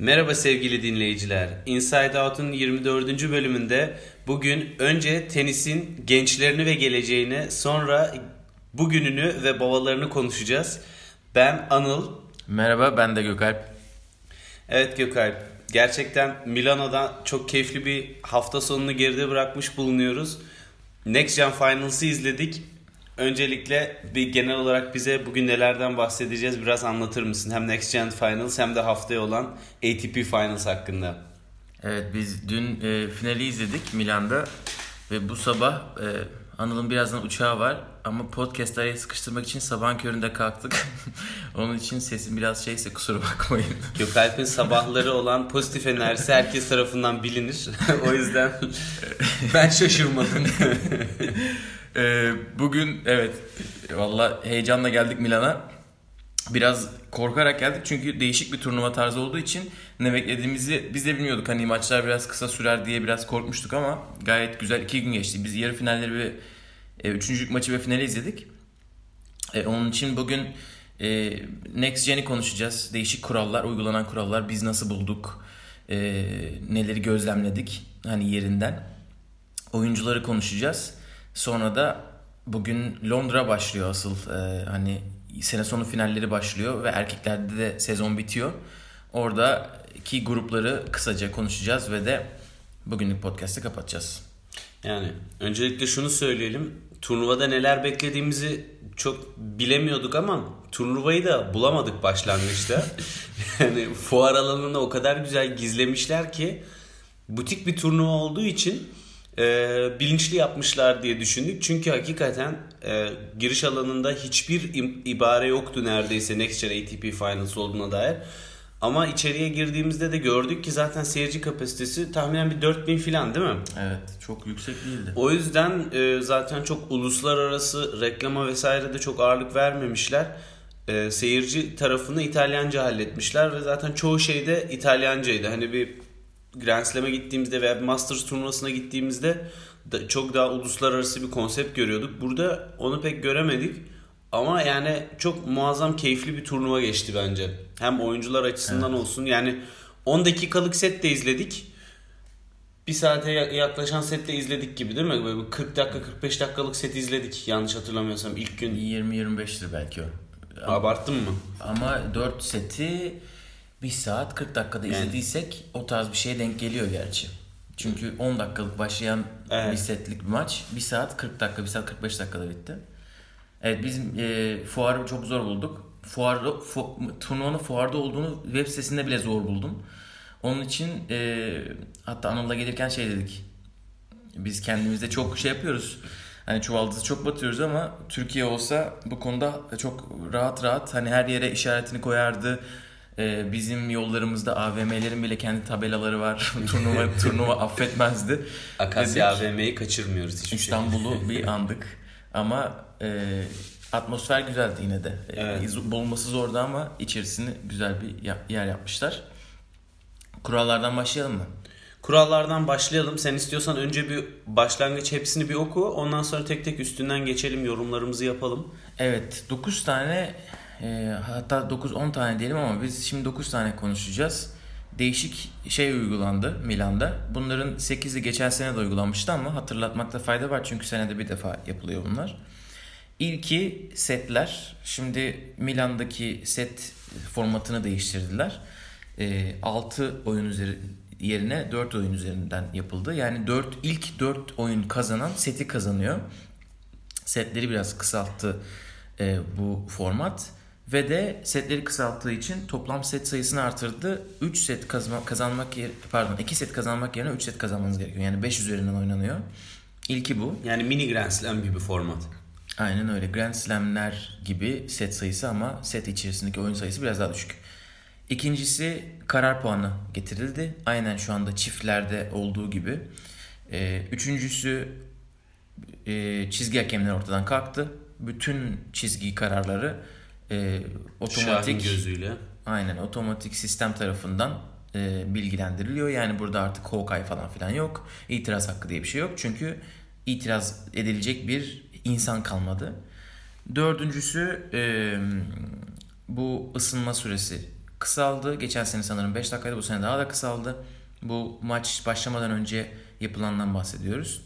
Merhaba sevgili dinleyiciler. Inside Out'un 24. bölümünde bugün önce tenisin gençlerini ve geleceğini, sonra bugününü ve babalarını konuşacağız. Ben Anıl. Merhaba ben de Gökalp. Evet Gökalp. Gerçekten Milano'da çok keyifli bir hafta sonunu geride bırakmış bulunuyoruz. Next Gen Finals'ı izledik. Öncelikle bir genel olarak bize bugün nelerden bahsedeceğiz biraz anlatır mısın? Hem Next Gen Finals hem de haftaya olan ATP Finals hakkında. Evet biz dün e, finali izledik Milan'da ve bu sabah e, Anıl'ın birazdan uçağı var ama podcast araya sıkıştırmak için sabahın köründe kalktık. Onun için sesim biraz şeyse kusura bakmayın. Gökalp'in sabahları olan pozitif enerjisi herkes tarafından bilinir. o yüzden ben şaşırmadım. Ee, bugün evet valla heyecanla geldik Milan'a. Biraz korkarak geldik çünkü değişik bir turnuva tarzı olduğu için ne beklediğimizi biz de bilmiyorduk. Hani maçlar biraz kısa sürer diye biraz korkmuştuk ama gayet güzel iki gün geçti. Biz yarı finalleri ve e, üçüncülük maçı ve finali izledik. E, onun için bugün e, Next Gen'i konuşacağız. Değişik kurallar, uygulanan kurallar. Biz nasıl bulduk? E, neleri gözlemledik? Hani yerinden. Oyuncuları konuşacağız. Sonra da bugün Londra başlıyor asıl. Ee, hani sene sonu finalleri başlıyor ve erkeklerde de sezon bitiyor. Oradaki grupları kısaca konuşacağız ve de bugünlük podcast'ı kapatacağız. Yani öncelikle şunu söyleyelim. Turnuvada neler beklediğimizi çok bilemiyorduk ama turnuvayı da bulamadık başlangıçta. yani fuar alanını o kadar güzel gizlemişler ki butik bir turnuva olduğu için e, bilinçli yapmışlar diye düşündük. Çünkü hakikaten e, giriş alanında hiçbir ibare yoktu neredeyse Next Gen ATP Finals olduğuna dair. Ama içeriye girdiğimizde de gördük ki zaten seyirci kapasitesi tahminen bir 4000 falan değil mi? Evet çok yüksek değildi. O yüzden e, zaten çok uluslararası reklama vesaire de çok ağırlık vermemişler. E, seyirci tarafını İtalyanca halletmişler ve zaten çoğu şey de İtalyancaydı. Hani bir Grand Slam'e gittiğimizde veya Masters turnuvasına gittiğimizde da çok daha uluslararası bir konsept görüyorduk. Burada onu pek göremedik. Ama yani çok muazzam keyifli bir turnuva geçti bence. Hem oyuncular açısından evet. olsun. Yani 10 dakikalık set de izledik. Bir saate yaklaşan sette izledik gibi değil mi? Böyle 40 dakika 45 dakikalık set izledik yanlış hatırlamıyorsam ilk gün. 20-25'tir belki o. Abarttın mı? Ama 4 seti 1 saat 40 dakikada yani. izlediysek o tarz bir şeye denk geliyor gerçi. Çünkü 10 dakikalık başlayan evet. bir setlik bir maç 1 saat 40 dakika 1 saat 45 dakikada bitti. Evet biz e, fuarı çok zor bulduk. Fuarda, fu, turnuvanın fuarda olduğunu web sitesinde bile zor buldum. Onun için e, hatta Anıl'la gelirken şey dedik. Biz kendimizde çok şey yapıyoruz. Hani çuvaldızı çok batıyoruz ama Türkiye olsa bu konuda çok rahat rahat hani her yere işaretini koyardı ee, bizim yollarımızda AVM'lerin bile kendi tabelaları var. turnuva turnuva affetmezdi. Akasya AVM'yi kaçırmıyoruz hiçbir şey. İstanbul'u bir andık. Ama e, atmosfer güzeldi yine de. Evet. E, bulması zordu ama içerisini güzel bir yer yapmışlar. Kurallardan başlayalım mı? Kurallardan başlayalım. Sen istiyorsan önce bir başlangıç hepsini bir oku. Ondan sonra tek tek üstünden geçelim, yorumlarımızı yapalım. Evet, 9 tane e, hatta 9-10 tane diyelim ama biz şimdi 9 tane konuşacağız. Değişik şey uygulandı Milan'da. Bunların 8'i geçen sene de uygulanmıştı ama hatırlatmakta fayda var çünkü senede bir defa yapılıyor bunlar. İlki setler. Şimdi Milan'daki set formatını değiştirdiler. E, 6 oyun üzeri yerine 4 oyun üzerinden yapıldı. Yani 4 ilk 4 oyun kazanan seti kazanıyor. Setleri biraz kısalttı e, bu format. Ve de setleri kısalttığı için toplam set sayısını artırdı. 3 set kazma, kazanmak yer, pardon 2 set kazanmak yerine 3 set kazanmanız gerekiyor. Yani 5 üzerinden oynanıyor. İlki bu. Yani mini Grand Slam gibi format. Aynen öyle. Grand Slam'ler gibi set sayısı ama set içerisindeki oyun sayısı biraz daha düşük. İkincisi karar puanı getirildi. Aynen şu anda çiftlerde olduğu gibi. Ee, üçüncüsü e, çizgi hakemler ortadan kalktı. Bütün çizgi kararları e, otomatik Şahin gözüyle. Aynen otomatik sistem tarafından e, bilgilendiriliyor. Yani burada artık Hawkeye falan filan yok. İtiraz hakkı diye bir şey yok. Çünkü itiraz edilecek bir insan kalmadı. Dördüncüsü e, bu ısınma süresi kısaldı. Geçen sene sanırım 5 dakikaydı. Bu sene daha da kısaldı. Bu maç başlamadan önce yapılandan bahsediyoruz.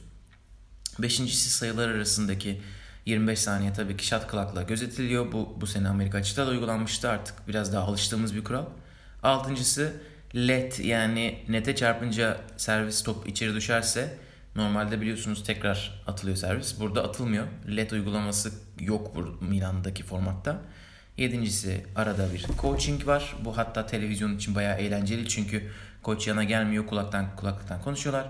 Beşincisi sayılar arasındaki 25 saniye tabii ki shot clock'la gözetiliyor. Bu, bu sene Amerika açıkta da uygulanmıştı artık biraz daha alıştığımız bir kural. Altıncısı let yani nete çarpınca servis top içeri düşerse normalde biliyorsunuz tekrar atılıyor servis. Burada atılmıyor. Let uygulaması yok bu Milan'daki formatta. Yedincisi arada bir coaching var. Bu hatta televizyon için bayağı eğlenceli çünkü koç yana gelmiyor kulaktan kulaklıktan konuşuyorlar.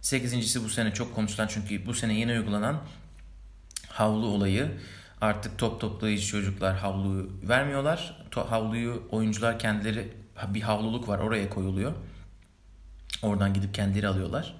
Sekizincisi bu sene çok konuşulan çünkü bu sene yeni uygulanan havlu olayı. Artık top toplayıcı çocuklar havluyu vermiyorlar. Havluyu oyuncular kendileri bir havluluk var oraya koyuluyor. Oradan gidip kendileri alıyorlar.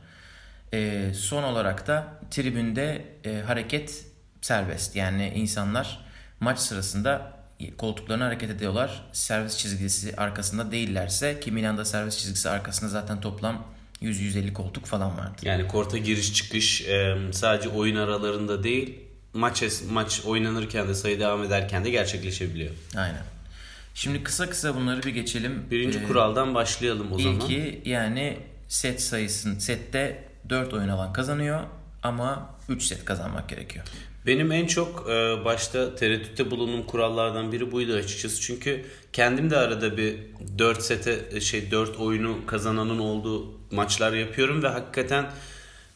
Ee, son olarak da tribünde e, hareket serbest. Yani insanlar maç sırasında koltuklarını hareket ediyorlar. Servis çizgisi arkasında değillerse ki Milan'da servis çizgisi arkasında zaten toplam 100-150 koltuk falan vardı. Yani korta giriş çıkış e, sadece oyun aralarında değil maç maç oynanırken de sayı devam ederken de gerçekleşebiliyor. Aynen. Şimdi kısa kısa bunları bir geçelim. Birinci Ee, kuraldan başlayalım o zaman. İlki yani set sayısın sette 4 oyun alan kazanıyor ama 3 set kazanmak gerekiyor. Benim en çok e, başta tereddütte bulunduğum kurallardan biri buydu açıkçası. Çünkü kendim de arada bir 4 sete şey 4 oyunu kazananın olduğu maçlar yapıyorum ve hakikaten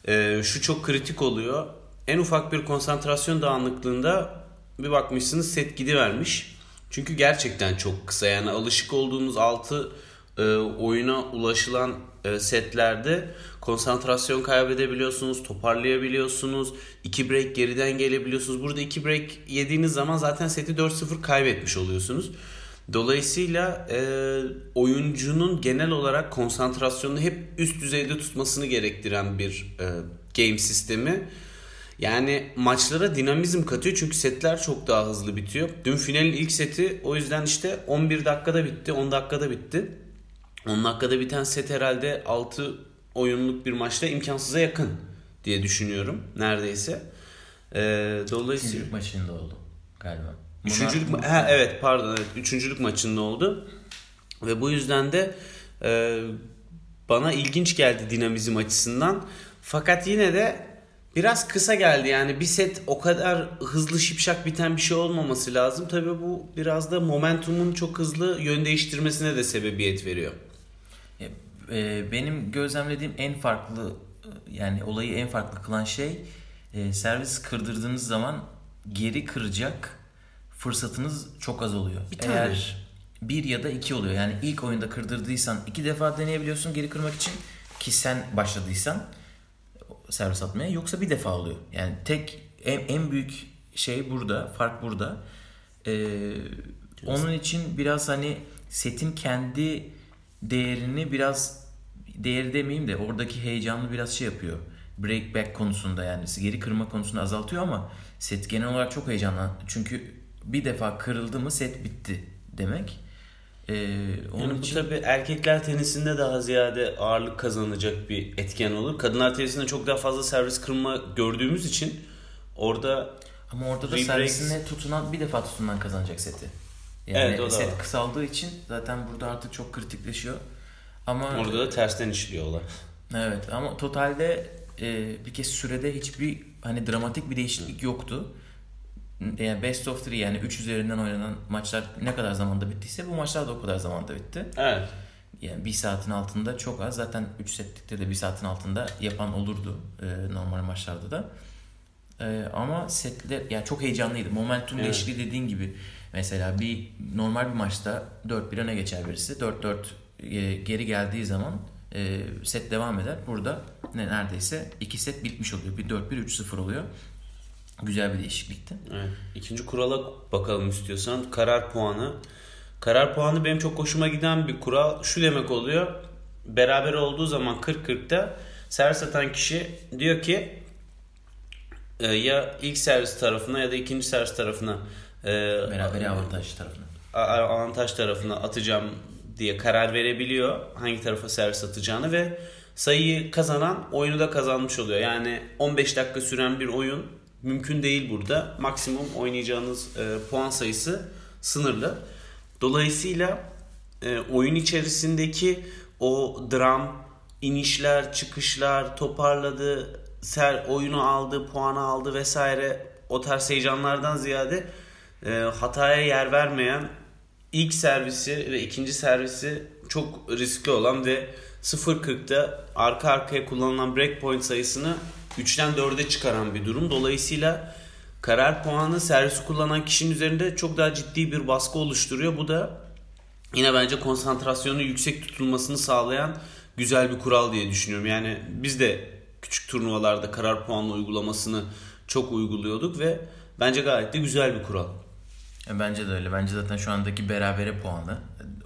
e, şu çok kritik oluyor. En ufak bir konsantrasyon dağınıklığında bir bakmışsınız set gidivermiş. Çünkü gerçekten çok kısa yani alışık olduğunuz 6 e, oyuna ulaşılan e, setlerde konsantrasyon kaybedebiliyorsunuz, toparlayabiliyorsunuz, 2 break geriden gelebiliyorsunuz. Burada 2 break yediğiniz zaman zaten seti 4-0 kaybetmiş oluyorsunuz. Dolayısıyla e, oyuncunun genel olarak konsantrasyonunu hep üst düzeyde tutmasını gerektiren bir e, game sistemi. Yani maçlara dinamizm katıyor çünkü setler çok daha hızlı bitiyor. Dün finalin ilk seti o yüzden işte 11 dakikada bitti, 10 dakikada bitti. 10 dakikada biten set herhalde 6 oyunluk bir maçta imkansıza yakın diye düşünüyorum neredeyse. Ee, dolayısıyla Üçüncülük maçında oldu galiba. Buna- Üçüncülük ma- ha, evet pardon evet üçüncülük maçında oldu ve bu yüzden de e, bana ilginç geldi dinamizm açısından fakat yine de biraz kısa geldi yani bir set o kadar hızlı şipşak biten bir şey olmaması lazım tabi bu biraz da momentumun çok hızlı yön değiştirmesine de sebebiyet veriyor. E, e, benim gözlemlediğim en farklı e, yani olayı en farklı kılan şey servis kırdırdığınız zaman geri kıracak fırsatınız çok az oluyor. Bir tane. Eğer bir ya da iki oluyor. Yani ilk oyunda kırdırdıysan iki defa deneyebiliyorsun geri kırmak için ki sen başladıysan servis atmaya yoksa bir defa oluyor. Yani tek en, en büyük şey burada, fark burada. Ee, onun için biraz hani setin kendi değerini biraz değeri demeyeyim de oradaki heyecanlı biraz şey yapıyor. Break back konusunda yani geri kırma konusunda azaltıyor ama set genel olarak çok heyecanlı. Çünkü bir defa kırıldı mı set bitti demek. Ee, onun Yani bu için tabii erkekler tenisinde daha ziyade ağırlık kazanacak bir etken olur. Kadınlar tenisinde çok daha fazla servis kırma gördüğümüz için orada Ama orada da servisine tutunan bir defa tutunan kazanacak seti. Yani Evet, o da set var. kısaldığı için zaten burada artık çok kritikleşiyor. Ama orada da tersten işliyor olay. evet ama totalde e, bir kez sürede hiçbir hani dramatik bir değişiklik yoktu. Yani best of three yani 3 üzerinden oynanan maçlar ne kadar zamanda bittiyse bu maçlar da o kadar zamanda bitti. Evet. Yani bir saatin altında çok az. Zaten 3 setlikte de bir saatin altında yapan olurdu e, normal maçlarda da. E, ama setler yani çok heyecanlıydı. Momentum Evet. değişikliği dediğin gibi mesela bir normal bir maçta 4-1 öne geçer birisi. 4-4 e, geri geldiği zaman e, set devam eder. Burada ne neredeyse 2 set bitmiş oluyor. Bir 4-1 3-0 oluyor. Güzel bir değişiklikti. evet. İkinci kurala bakalım istiyorsan. Karar puanı. Karar puanı benim çok hoşuma giden bir kural. Şu demek oluyor. Beraber olduğu zaman 40-40'ta servis atan kişi diyor ki e, ya ilk servis tarafına ya da ikinci servis tarafına e, Berabere avantaj tarafına. avantaj tarafına atacağım diye karar verebiliyor hangi tarafa servis atacağını ve sayıyı kazanan oyunu da kazanmış oluyor. Yani 15 dakika süren bir oyun mümkün değil burada. Maksimum oynayacağınız e, puan sayısı sınırlı. Dolayısıyla e, oyun içerisindeki o dram, inişler, çıkışlar, toparladı, ser oyunu aldı, puanı aldı vesaire o tarz heyecanlardan ziyade e, hataya yer vermeyen ilk servisi ve ikinci servisi çok riskli olan ve 0.40'da arka arkaya kullanılan breakpoint sayısını 3'ten 4'e çıkaran bir durum. Dolayısıyla karar puanı servisi kullanan kişinin üzerinde çok daha ciddi bir baskı oluşturuyor. Bu da yine bence konsantrasyonu yüksek tutulmasını sağlayan güzel bir kural diye düşünüyorum. Yani biz de küçük turnuvalarda karar puanlı uygulamasını çok uyguluyorduk ve bence gayet de güzel bir kural. E, Bence de öyle. Bence zaten şu andaki berabere puanı,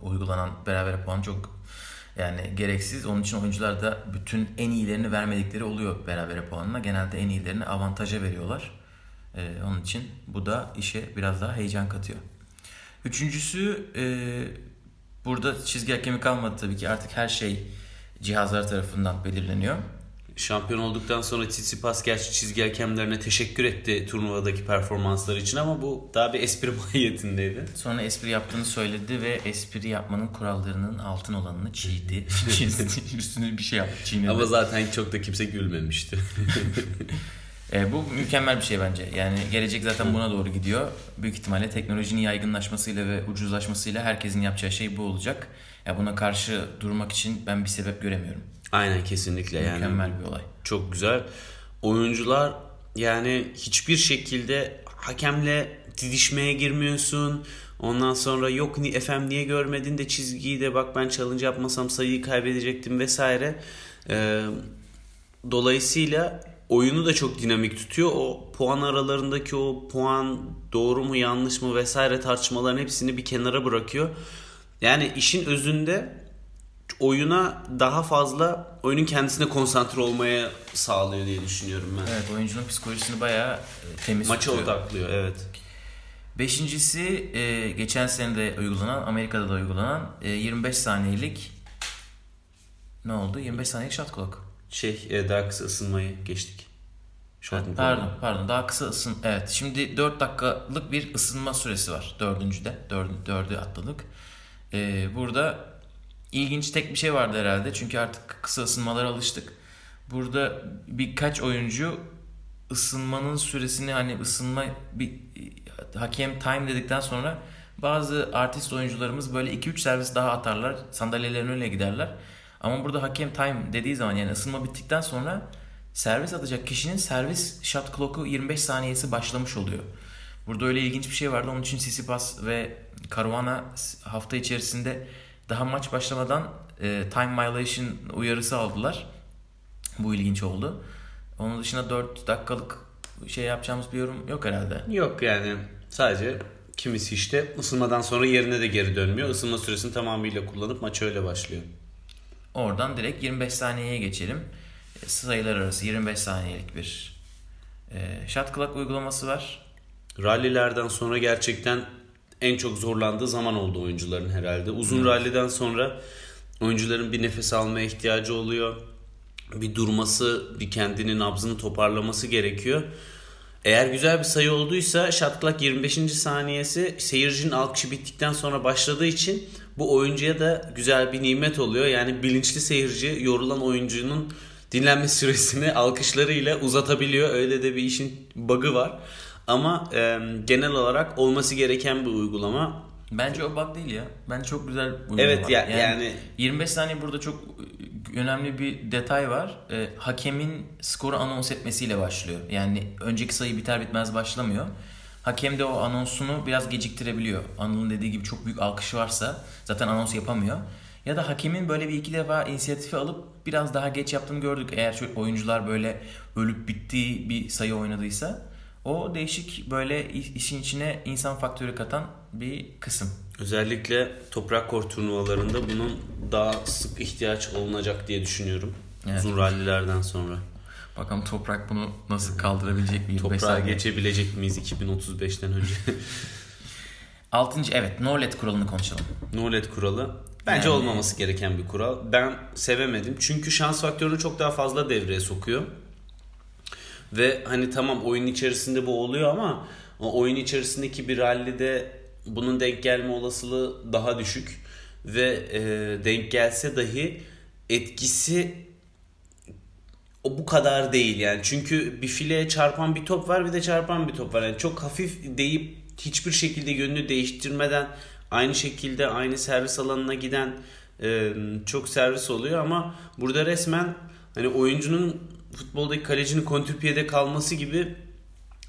uygulanan berabere puan çok yani gereksiz. Onun için oyuncular da bütün en iyilerini vermedikleri oluyor berabere puanına. Genelde en iyilerini avantaja veriyorlar. E, onun için bu da işe biraz daha heyecan katıyor. Üçüncüsü e, burada çizgi hakemi kalmadı tabii ki. Artık her şey cihazlar tarafından belirleniyor. Şampiyon olduktan sonra Tsitsipas gerçi çizgi hakemlerine teşekkür etti turnuvadaki performansları için ama bu daha bir espri mahiyetindeydi. Sonra espri yaptığını söyledi ve espri yapmanın kurallarının altın olanını çiğdi. Üstüne bir şey yaptı çiğnedi. Ama zaten çok da kimse gülmemişti. E, bu mükemmel bir şey bence. Yani gelecek zaten buna doğru gidiyor. Büyük ihtimalle teknolojinin yaygınlaşmasıyla ve ucuzlaşmasıyla herkesin yapacağı şey bu olacak. Ya buna karşı durmak için ben bir sebep göremiyorum. Aynen kesinlikle yani. Mükemmel bir olay. Çok güzel. Oyuncular yani hiçbir şekilde hakemle didişmeye girmiyorsun. Ondan sonra yok ni efem niye görmedin de çizgiyi de bak ben challenge yapmasam sayıyı kaybedecektim vesaire. Ee, dolayısıyla oyunu da çok dinamik tutuyor. O puan aralarındaki o puan doğru mu yanlış mı vesaire tartışmaların hepsini bir kenara bırakıyor. Yani işin özünde oyuna daha fazla oyunun kendisine konsantre olmaya sağlıyor diye düşünüyorum ben. Evet oyuncunun psikolojisini bayağı e, temiz Maça tutuyor. odaklıyor evet. Beşincisi e, geçen sene de uygulanan, Amerika'da da uygulanan e, 25 saniyelik ne oldu? 25 saniyelik shot clock. Şey e, daha kısa ısınmayı geçtik. Shot Pardon, pardon. Daha kısa ısın. Evet. Şimdi 4 dakikalık bir ısınma süresi var. Dördüncüde. Dördü, dördü atladık. Ee, burada ilginç tek bir şey vardı herhalde. Çünkü artık kısa ısınmalara alıştık. Burada birkaç oyuncu ısınmanın süresini hani ısınma bir hakem time dedikten sonra bazı artist oyuncularımız böyle 2-3 servis daha atarlar. Sandalyelerin önüne giderler. Ama burada hakem time dediği zaman yani ısınma bittikten sonra servis atacak kişinin servis shot clock'u 25 saniyesi başlamış oluyor. Burada öyle ilginç bir şey vardı. Onun için Tsitsipas ve Caruana hafta içerisinde daha maç başlamadan e, time violation uyarısı aldılar. Bu ilginç oldu. Onun dışında 4 dakikalık şey yapacağımız bir yorum yok herhalde. Yok yani sadece kimisi işte ısınmadan sonra yerine de geri dönmüyor. Isınma süresini tamamıyla kullanıp maç öyle başlıyor. Oradan direkt 25 saniyeye geçelim. E, Sayılar arası 25 saniyelik bir e, shot clock uygulaması var. Rallilerden sonra gerçekten en çok zorlandığı zaman oldu oyuncuların herhalde. Uzun ralliden sonra oyuncuların bir nefes almaya ihtiyacı oluyor. Bir durması, bir kendini nabzını toparlaması gerekiyor. Eğer güzel bir sayı olduysa clock 25. saniyesi seyircinin alkışı bittikten sonra başladığı için bu oyuncuya da güzel bir nimet oluyor. Yani bilinçli seyirci yorulan oyuncunun dinlenme süresini alkışlarıyla uzatabiliyor. Öyle de bir işin bug'ı var. Ama e, genel olarak olması gereken bir uygulama. Bence o bug değil ya. Bence çok güzel uygulama. Evet ya, yani, 25 saniye burada çok önemli bir detay var. E, hakemin skoru anons etmesiyle başlıyor. Yani önceki sayı biter bitmez başlamıyor. Hakem de o anonsunu biraz geciktirebiliyor. Anıl'ın dediği gibi çok büyük alkış varsa zaten anons yapamıyor. Ya da hakemin böyle bir iki defa inisiyatifi alıp biraz daha geç yaptığını gördük. Eğer oyuncular böyle ölüp bittiği bir sayı oynadıysa o değişik böyle işin içine insan faktörü katan bir kısım. özellikle toprak kor turnuvalarında bunun daha sık ihtiyaç olunacak diye düşünüyorum. Evet. Uzun rallilerden sonra. Bakalım Toprak bunu nasıl kaldırabilecek mi? 25 Toprağa geçebilecek miyiz 2035'ten önce? Altıncı evet no LED kuralını konuşalım. no LED kuralı. Bence Yani- olmaması gereken bir kural. Ben sevemedim. Çünkü şans faktörünü çok daha fazla devreye sokuyor. Ve hani tamam oyun içerisinde bu oluyor ama oyun içerisindeki bir rallide bunun denk gelme olasılığı daha düşük. ve e, denk gelse dahi etkisi o bu kadar değil yani. Çünkü bir fileye çarpan bir top var bir de çarpan bir top var. Yani çok hafif deyip hiçbir şekilde yönünü değiştirmeden aynı şekilde aynı servis alanına giden e, çok servis oluyor ama burada resmen hani oyuncunun futboldaki kalecinin kontrpiyede kalması gibi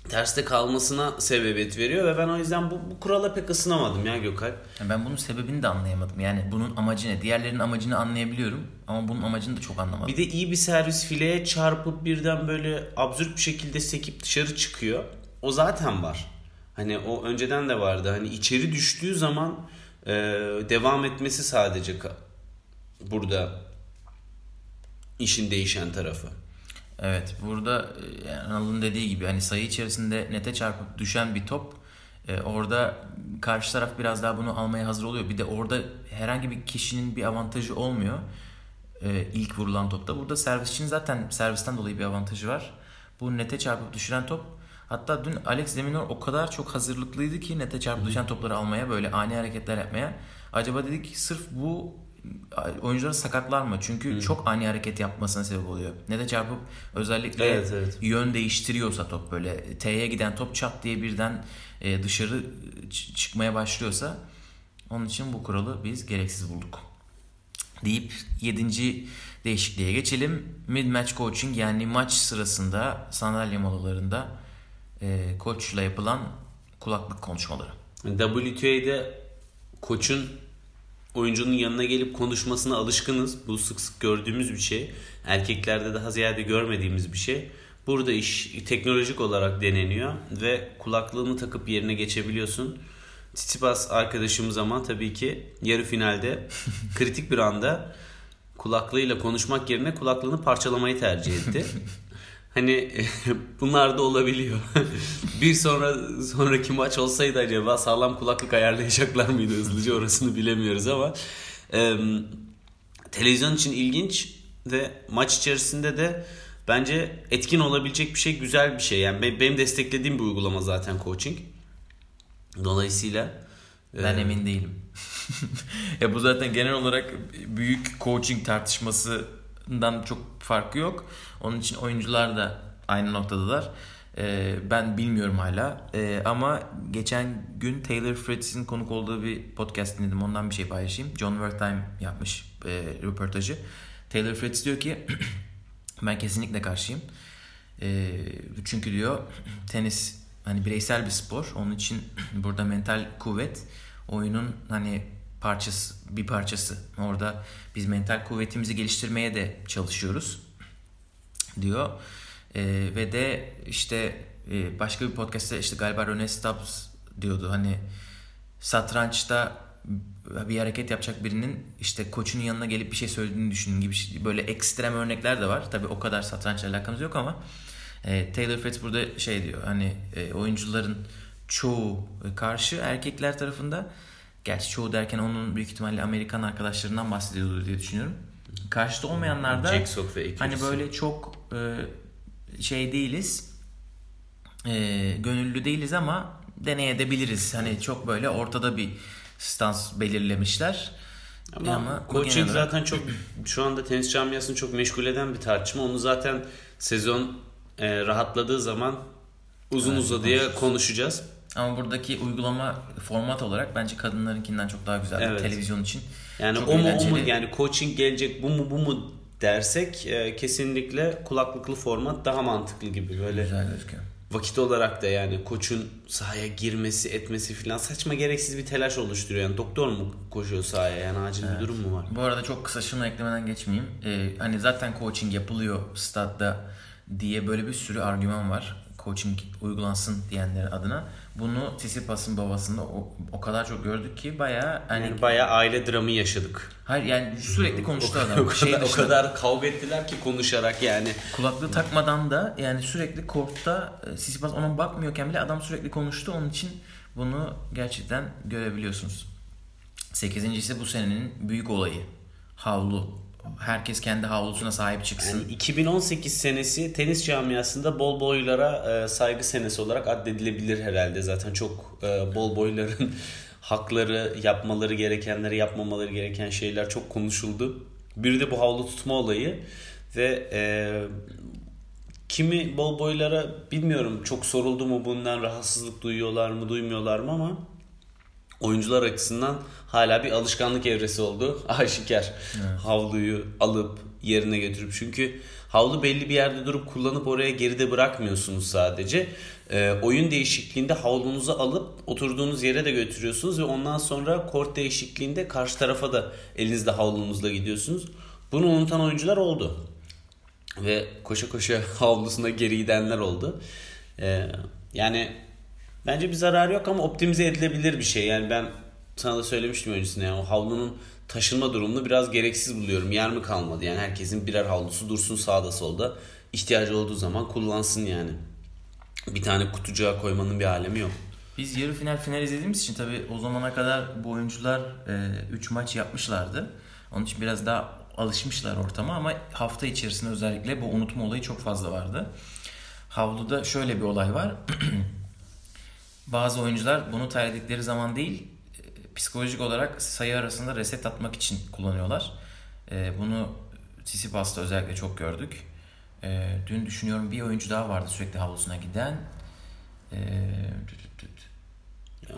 terste kalmasına sebebiyet veriyor ve ben o yüzden bu, bu kurala pek ısınamadım ya Gökalp. Ben bunun sebebini de anlayamadım. Yani bunun amacı ne? Diğerlerinin amacını anlayabiliyorum ama bunun amacını da çok anlamadım. Bir de iyi bir servis fileye çarpıp birden böyle absürt bir şekilde sekip dışarı çıkıyor. O zaten var. Hani o önceden de vardı. Hani içeri düştüğü zaman e, devam etmesi sadece burada işin değişen tarafı. Evet burada e, yani Anıl'ın dediği gibi hani sayı içerisinde nete çarpıp düşen bir top e, orada karşı taraf biraz daha bunu almaya hazır oluyor. Bir de orada herhangi bir kişinin bir avantajı olmuyor e, ilk vurulan topta. Burada servisçinin zaten servisten dolayı bir avantajı var. Bu nete çarpıp düşüren top hatta dün Alex Deminor o kadar çok hazırlıklıydı ki nete çarpıp düşen topları almaya böyle ani hareketler yapmaya. Acaba dedik sırf bu oyuncuları sakatlar mı? Çünkü hmm. çok ani hareket yapmasına sebep oluyor. Ne de çarpıp özellikle evet, evet. yön değiştiriyorsa top böyle T'ye giden top çat diye birden e, dışarı çıkmaya başlıyorsa onun için bu kuralı biz gereksiz bulduk. Deyip 7. değişikliğe geçelim. Mid match coaching yani maç sırasında sandalye molalarında e, koçla yapılan kulaklık konuşmaları. WTA'de koçun oyuncunun yanına gelip konuşmasına alışkınız. Bu sık sık gördüğümüz bir şey. Erkeklerde daha ziyade görmediğimiz bir şey. Burada iş teknolojik olarak deneniyor ve kulaklığını takıp yerine geçebiliyorsun. Tsitsipas arkadaşımız ama tabii ki yarı finalde kritik bir anda kulaklığıyla konuşmak yerine kulaklığını parçalamayı tercih etti. Hani bunlar da olabiliyor. bir sonra sonraki maç olsaydı acaba sağlam kulaklık ayarlayacaklar mıydı hızlıca orasını bilemiyoruz ama e, televizyon için ilginç ve maç içerisinde de bence etkin olabilecek bir şey güzel bir şey. Yani benim desteklediğim bir uygulama zaten coaching. Dolayısıyla ben e, emin değilim. ya bu zaten genel olarak büyük coaching tartışmasından çok farkı yok. Onun için oyuncular da aynı noktadalar. Ee, ben bilmiyorum hala. Ee, ama geçen gün Taylor Fritz'in konuk olduğu bir podcast dinledim. Ondan bir şey paylaşayım. John Wertheim yapmış e, röportajı. Taylor Fritz diyor ki ben kesinlikle karşıyım. E, çünkü diyor tenis hani bireysel bir spor. Onun için burada mental kuvvet oyunun hani parçası bir parçası. Orada biz mental kuvvetimizi geliştirmeye de çalışıyoruz diyor. E, ve de işte e, başka bir podcast'te işte galiba Rene Stubbs diyordu hani satrançta bir hareket yapacak birinin işte koçunun yanına gelip bir şey söylediğini düşünün gibi şey, böyle ekstrem örnekler de var. Tabi o kadar satrançla alakamız yok ama e, Taylor Fritz burada şey diyor hani e, oyuncuların çoğu karşı erkekler tarafında gerçi çoğu derken onun büyük ihtimalle Amerikan arkadaşlarından bahsediyordur diye düşünüyorum. Karşıda olmayanlar da hani böyle çok e, şey değiliz e, gönüllü değiliz ama deneyebiliriz. Hani çok böyle ortada bir stans belirlemişler. Ama, ama coaching olarak... zaten çok şu anda tenis camiasını çok meşgul eden bir tartışma. Onu zaten sezon e, rahatladığı zaman uzun evet, uzadıya konuşacağız. Ama buradaki uygulama format olarak bence kadınlarınkinden çok daha güzel evet. televizyon için. Yani çok o mu o mu yani coaching gelecek bu mu bu mu dersek e, kesinlikle kulaklıklı format daha mantıklı gibi böyle. Güzel gözüküyor. Vakit olarak da yani koçun sahaya girmesi etmesi falan saçma gereksiz bir telaş oluşturuyor. Yani doktor mu koşuyor sahaya yani acil evet. bir durum mu var? Bu arada çok kısa şunu eklemeden geçmeyeyim. Ee, hani zaten coaching yapılıyor statta diye böyle bir sürü argüman var. Coaching uygulansın diyenler adına. Bunu Tsitsipas'ın babasında o, o kadar çok gördük ki baya hani yani baya aile dramı yaşadık. Hayır yani sürekli konuştu adam. o, kadar, şey o kadar kavga ettiler ki konuşarak yani. Kulaklığı takmadan da yani sürekli kortta e, Tsitsipas ona bakmıyorken bile adam sürekli konuştu. Onun için bunu gerçekten görebiliyorsunuz. Sekizincisi bu senenin büyük olayı. Havlu herkes kendi havlusuna sahip çıksın. Yani 2018 senesi tenis camiasında bol boylara e, saygı senesi olarak addedilebilir herhalde. Zaten çok e, bol boyların hakları, yapmaları gerekenleri, yapmamaları gereken şeyler çok konuşuldu. Bir de bu havlu tutma olayı ve e, kimi bol boylara bilmiyorum çok soruldu mu bundan rahatsızlık duyuyorlar mı duymuyorlar mı ama oyuncular açısından hala bir alışkanlık evresi oldu. Aşikar. Evet. Havluyu alıp yerine getirip çünkü havlu belli bir yerde durup kullanıp oraya geride bırakmıyorsunuz sadece. E, oyun değişikliğinde havlunuzu alıp oturduğunuz yere de götürüyorsunuz ve ondan sonra kort değişikliğinde karşı tarafa da elinizde havlunuzla gidiyorsunuz. Bunu unutan oyuncular oldu. Ve koşa koşa havlusuna geri gidenler oldu. E, yani bence bir zarar yok ama optimize edilebilir bir şey. Yani ben sana da söylemiştim öncesinde yani o havlunun taşınma durumunu biraz gereksiz buluyorum. Yer mi kalmadı? Yani herkesin birer havlusu dursun sağda solda. İhtiyacı olduğu zaman kullansın yani. Bir tane kutucuğa koymanın bir alemi yok. Biz yarı final final izlediğimiz için tabii o zamana kadar bu oyuncular 3 e, maç yapmışlardı. Onun için biraz daha alışmışlar ortama ama hafta içerisinde özellikle bu unutma olayı çok fazla vardı. Havluda şöyle bir olay var. Bazı oyuncular bunu terledikleri zaman değil psikolojik olarak sayı arasında reset atmak için kullanıyorlar. E, bunu Tsitsipas'ta özellikle çok gördük. E, dün düşünüyorum bir oyuncu daha vardı sürekli havlusuna giden. E,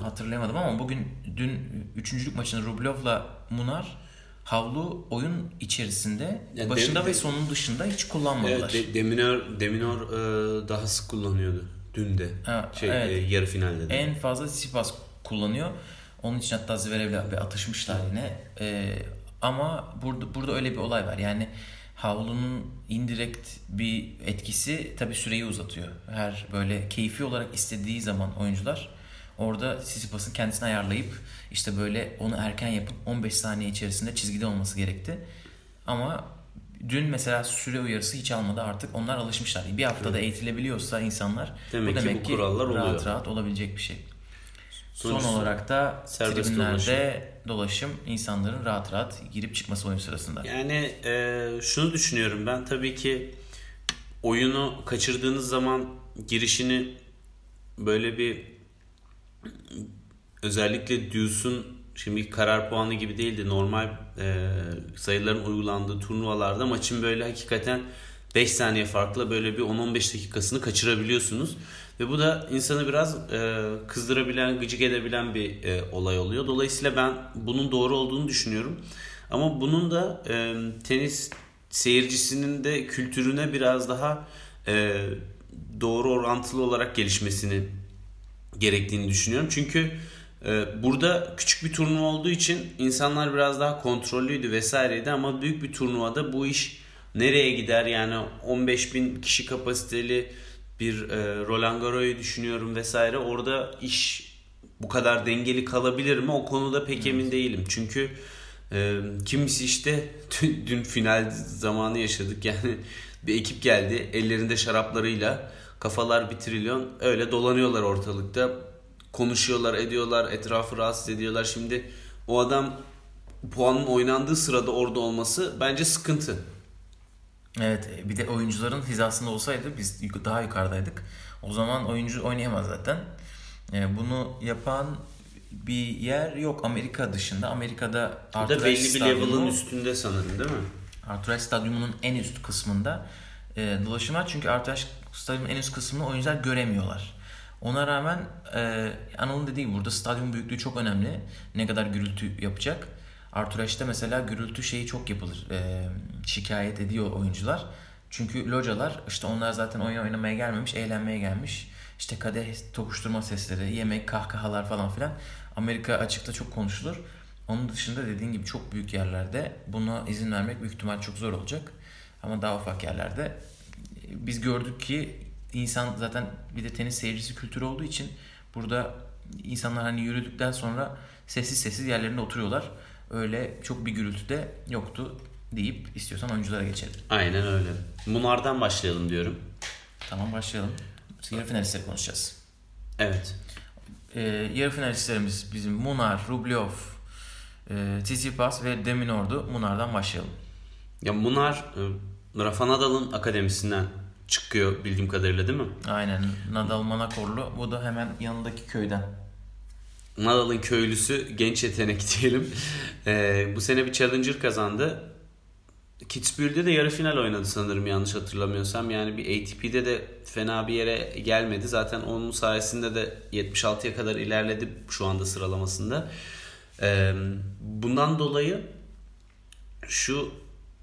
hatırlayamadım ama bugün dün üçüncülük maçında Rublev'la Munar havlu oyun içerisinde yani başında dem, ve sonun dışında hiç kullanmadılar. Evet, de, Deminor, Deminor e, daha sık kullanıyordu dün de. Ha, şey, evet. e, yarı finalde de. En fazla Tsitsipas kullanıyor. Onun için hatta Zverev'le bir atışmışlar yine. Ee, ama burada burada öyle bir olay var. Yani havlunun indirekt bir etkisi tabii süreyi uzatıyor. Her böyle keyfi olarak istediği zaman oyuncular orada Sisipas'ın kendisini ayarlayıp işte böyle onu erken yapıp 15 saniye içerisinde çizgide olması gerekti. Ama dün mesela süre uyarısı hiç almadı artık onlar alışmışlar. Bir haftada evet. eğitilebiliyorsa insanlar demek bu demek ki, bu kurallar ki rahat oluyor. rahat olabilecek bir şey. Sonuçta Son olarak da tribünlerde dolaşım. dolaşım insanların rahat rahat girip çıkması oyun sırasında. Yani e, şunu düşünüyorum ben tabii ki oyunu kaçırdığınız zaman girişini böyle bir özellikle Deuce'un şimdi karar puanı gibi değildi normal e, sayıların uygulandığı turnuvalarda maçın böyle hakikaten 5 saniye farklı böyle bir 10-15 dakikasını kaçırabiliyorsunuz. Ve bu da insanı biraz e, kızdırabilen, gıcık edebilen bir e, olay oluyor. Dolayısıyla ben bunun doğru olduğunu düşünüyorum. Ama bunun da e, tenis seyircisinin de kültürüne biraz daha e, doğru orantılı olarak gelişmesini gerektiğini düşünüyorum. Çünkü burada küçük bir turnuva olduğu için insanlar biraz daha kontrollüydü vesaireydi ama büyük bir turnuvada bu iş nereye gider yani 15 bin kişi kapasiteli bir e, Roland Garros'u düşünüyorum vesaire. Orada iş bu kadar dengeli kalabilir mi? O konuda pek evet. emin değilim. Çünkü e, kimisi işte dün final zamanı yaşadık. Yani bir ekip geldi ellerinde şaraplarıyla kafalar bir trilyon öyle dolanıyorlar ortalıkta. Konuşuyorlar, ediyorlar, etrafı rahatsız ediyorlar. Şimdi o adam puanın oynandığı sırada orada olması bence sıkıntı. Evet bir de oyuncuların hizasında olsaydı biz daha yukarıdaydık. O zaman oyuncu oynayamaz zaten. E, bunu yapan bir yer yok Amerika dışında. Amerika'da Arthur da belli bir level'ın üstünde sanırım değil mi? Arthur Ashe Stadyumu'nun en üst kısmında e, dolaşım var. Çünkü Arthur Ashe Stadyumu'nun en üst kısmını oyuncular göremiyorlar. Ona rağmen e, Anıl'ın dediği burada stadyum büyüklüğü çok önemli. Ne kadar gürültü yapacak. Arthur Ashe'de mesela gürültü şeyi çok yapılır. E, şikayet ediyor oyuncular. Çünkü localar işte onlar zaten oyun oynamaya gelmemiş, eğlenmeye gelmiş. İşte kadeh tokuşturma sesleri, yemek, kahkahalar falan filan. Amerika açıkta çok konuşulur. Onun dışında dediğin gibi çok büyük yerlerde buna izin vermek büyük ihtimal çok zor olacak. Ama daha ufak yerlerde biz gördük ki insan zaten bir de tenis seyircisi kültürü olduğu için burada insanlar hani yürüdükten sonra sessiz sessiz yerlerinde oturuyorlar öyle çok bir gürültü de yoktu deyip istiyorsan oyunculara geçelim. Aynen öyle. Munar'dan başlayalım diyorum. Tamam başlayalım. Yarı finalistleri konuşacağız. Evet. Ee, yarı finalistlerimiz bizim Munar, Rublev, e, Tsitsipas ve Deminor'du. Munar'dan başlayalım. Ya Munar e, Rafa Nadal'ın akademisinden çıkıyor bildiğim kadarıyla değil mi? Aynen. Nadal Manakorlu. Bu da hemen yanındaki köyden. Nadal'ın köylüsü genç yetenek diyelim. Ee, bu sene bir Challenger kazandı. Kitzbühel'de de yarı final oynadı sanırım yanlış hatırlamıyorsam. Yani bir ATP'de de fena bir yere gelmedi. Zaten onun sayesinde de 76'ya kadar ilerledi şu anda sıralamasında. Ee, bundan dolayı şu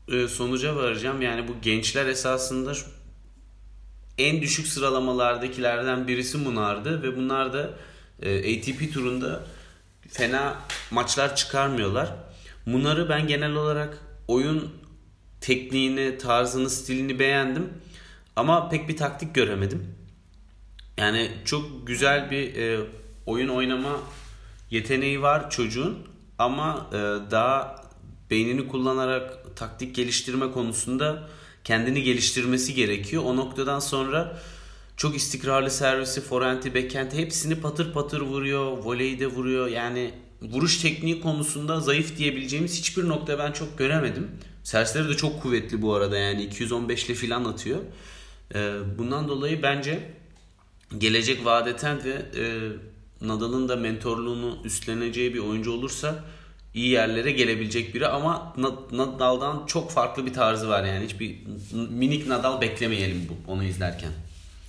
e, sonuca varacağım. Yani bu gençler esasında en düşük sıralamalardakilerden birisi Munar'dı ve bunlar da e, ATP turunda fena maçlar çıkarmıyorlar. Munar'ı ben genel olarak oyun tekniğini, tarzını, stilini beğendim. Ama pek bir taktik göremedim. Yani çok güzel bir e, oyun oynama yeteneği var çocuğun ama e, daha beynini kullanarak taktik geliştirme konusunda kendini geliştirmesi gerekiyor. O noktadan sonra çok istikrarlı servisi, forehand'i, backhand'i hepsini patır patır vuruyor. Voleyi de vuruyor. Yani vuruş tekniği konusunda zayıf diyebileceğimiz hiçbir nokta ben çok göremedim. Servisleri de çok kuvvetli bu arada yani 215 ile filan atıyor. Ee, bundan dolayı bence gelecek vadeten ve e, Nadal'ın da mentorluğunu üstleneceği bir oyuncu olursa iyi yerlere gelebilecek biri ama Nadal'dan çok farklı bir tarzı var yani hiçbir minik Nadal beklemeyelim bu onu izlerken.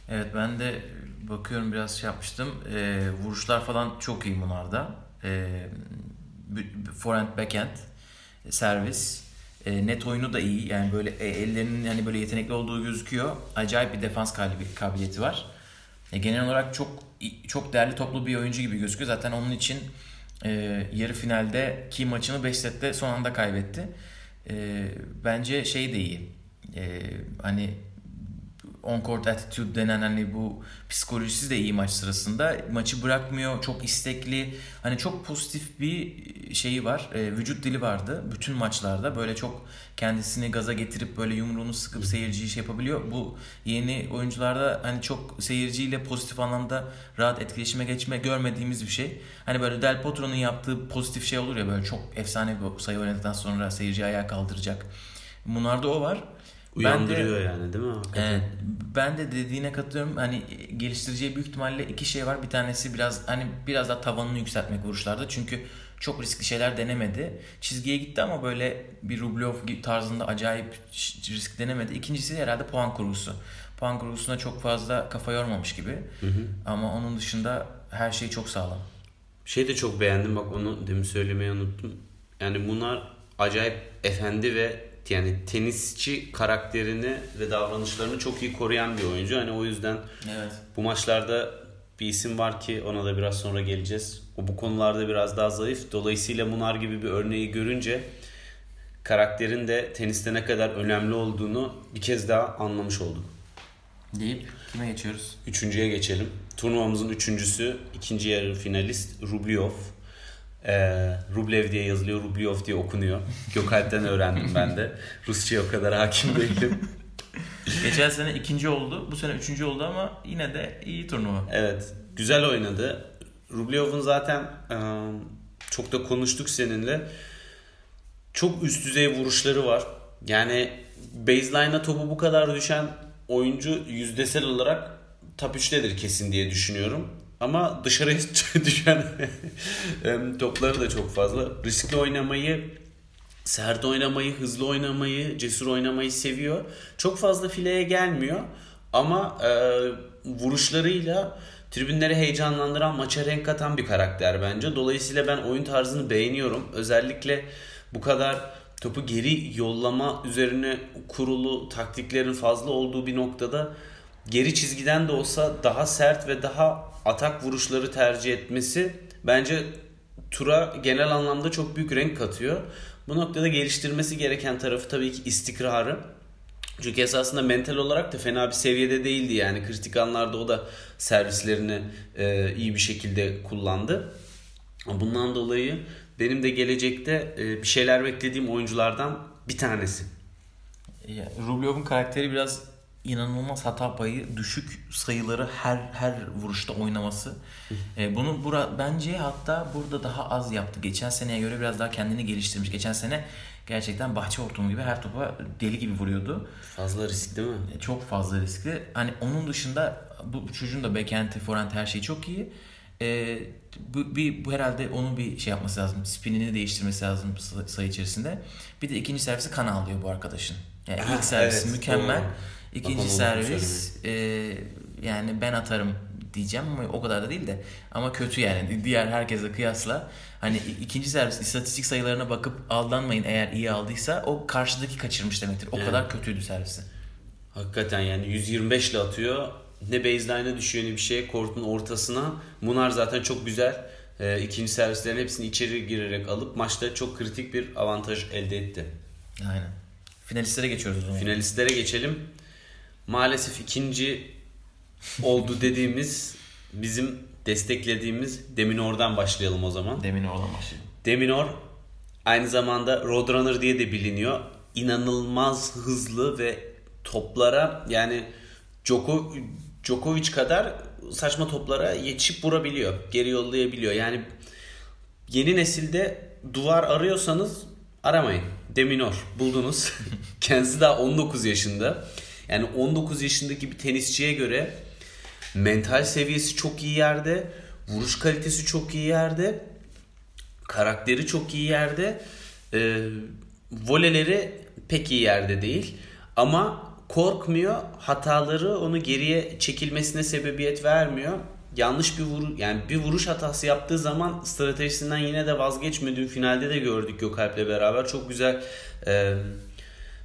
Evet ben de bakıyorum biraz şey yapmıştım. E, vuruşlar falan çok iyi bunlarda. E, forehand backhand servis e, net oyunu da iyi. Yani böyle e, ellerinin hani böyle yetenekli olduğu gözüküyor. Acayip bir defans kabiliyeti var. E, genel olarak çok çok değerli toplu bir oyuncu gibi gözüküyor. Zaten onun için e, yarı finalde ki maçını 5 sette son anda kaybetti. E, bence şey de iyi. E, hani on court attitude denen hani bu psikolojisi de iyi maç sırasında. Maçı bırakmıyor, çok istekli. Hani çok pozitif bir şeyi var. E, vücut dili vardı bütün maçlarda. Böyle çok kendisini gaza getirip böyle yumruğunu sıkıp seyirciyi şey yapabiliyor. Bu yeni oyuncularda hani çok seyirciyle pozitif anlamda rahat etkileşime geçme görmediğimiz bir şey. Hani böyle Del Potro'nun yaptığı pozitif şey olur ya böyle çok efsane bir sayı oynadıktan sonra seyirci ayağa kaldıracak. Bunlarda o var. Uyandırıyor ben de, yani değil mi? E, ben de dediğine katılıyorum. Hani geliştireceği büyük ihtimalle iki şey var. Bir tanesi biraz hani biraz daha tavanını yükseltmek vuruşlarda. Çünkü çok riskli şeyler denemedi. Çizgiye gitti ama böyle bir Rublev tarzında acayip risk denemedi. İkincisi herhalde puan kurgusu. Puan kurgusuna çok fazla kafa yormamış gibi. Hı hı. Ama onun dışında her şey çok sağlam. Şey de çok beğendim bak onu demin söylemeyi unuttum. Yani bunlar acayip efendi ve yani tenisçi karakterini ve davranışlarını çok iyi koruyan bir oyuncu. Hani o yüzden evet. bu maçlarda bir isim var ki ona da biraz sonra geleceğiz. O bu konularda biraz daha zayıf. Dolayısıyla Munar gibi bir örneği görünce karakterin de teniste ne kadar önemli olduğunu bir kez daha anlamış olduk. Deyip kime geçiyoruz? Üçüncüye geçelim. Turnuvamızın üçüncüsü, ikinci yarı finalist Rublev. Ee, Rublev diye yazılıyor, Rublev diye okunuyor. Gökalp'ten öğrendim ben de. Rusça'ya o kadar hakim değilim. Geçen sene ikinci oldu, bu sene üçüncü oldu ama yine de iyi turnuva. Evet, güzel oynadı. Rublev'in zaten e, çok da konuştuk seninle. Çok üst düzey vuruşları var. Yani baseline'a topu bu kadar düşen oyuncu yüzdesel olarak top 3'tedir kesin diye düşünüyorum. Ama dışarıya düşen topları da çok fazla. Riskli oynamayı, sert oynamayı, hızlı oynamayı, cesur oynamayı seviyor. Çok fazla fileye gelmiyor. Ama e, vuruşlarıyla tribünleri heyecanlandıran, maça renk katan bir karakter bence. Dolayısıyla ben oyun tarzını beğeniyorum. Özellikle bu kadar topu geri yollama üzerine kurulu taktiklerin fazla olduğu bir noktada geri çizgiden de olsa daha sert ve daha atak vuruşları tercih etmesi bence tura genel anlamda çok büyük renk katıyor. Bu noktada geliştirmesi gereken tarafı tabii ki istikrarı. Çünkü esasında mental olarak da fena bir seviyede değildi yani kritik anlarda o da servislerini e, iyi bir şekilde kullandı. Bundan dolayı benim de gelecekte e, bir şeyler beklediğim oyunculardan bir tanesi. Rublev'in karakteri biraz inanılmaz hata payı, düşük sayıları her her vuruşta oynaması. e, bunu bura, bence hatta burada daha az yaptı. Geçen seneye göre biraz daha kendini geliştirmiş. Geçen sene gerçekten bahçe ortamı gibi her topa deli gibi vuruyordu. Fazla risk değil mi? E, çok fazla riskli. Hani onun dışında bu çocuğun da backhand'i, forehand her şeyi çok iyi. E, bu, bir, bu herhalde onun bir şey yapması lazım. Spinini değiştirmesi lazım say- sayı içerisinde. Bir de ikinci servisi kana alıyor bu arkadaşın. Yani Ha, ilk servis evet, mükemmel. doğru. İkinci Bak onu servis e, yani ben atarım diyeceğim ama o kadar da değil de ama kötü yani diğer herkese kıyasla hani ikinci servis istatistik sayılarına bakıp aldanmayın eğer iyi aldıysa o karşıdaki kaçırmış demektir. O Evet. kadar kötüydü servisi. Hakikaten yani 125 ile atıyor. Ne baseline'a düşüyor ne bir şey. Kortun ortasına. Munar zaten çok güzel. Ee, ikinci servislerin hepsini içeri girerek alıp maçta çok kritik bir avantaj elde etti. Aynen. Finalistlere geçiyoruz o zaman. Finalistlere geçelim. Maalesef ikinci oldu dediğimiz bizim desteklediğimiz Deminor'dan başlayalım o zaman. Demin oradan başlayalım. Deminor aynı zamanda Roadrunner diye de biliniyor. İnanılmaz hızlı ve toplara yani Djoko, Djokovic kadar saçma toplara yetişip vurabiliyor. Geri yollayabiliyor. Yani yeni nesilde duvar arıyorsanız aramayın. Deminor buldunuz. Kendisi daha 19 yaşında. Yani 19 yaşındaki bir tenisçiye göre mental seviyesi çok iyi yerde. Vuruş kalitesi çok iyi yerde. Karakteri çok iyi yerde. E, voleleri pek iyi yerde değil. Ama korkmuyor. Hataları onu geriye çekilmesine sebebiyet vermiyor. Yanlış bir vuruş yani bir vuruş hatası yaptığı zaman stratejisinden yine de vazgeçmiyor. Dün finalde de gördük Gökalp'le beraber. Çok güzel e,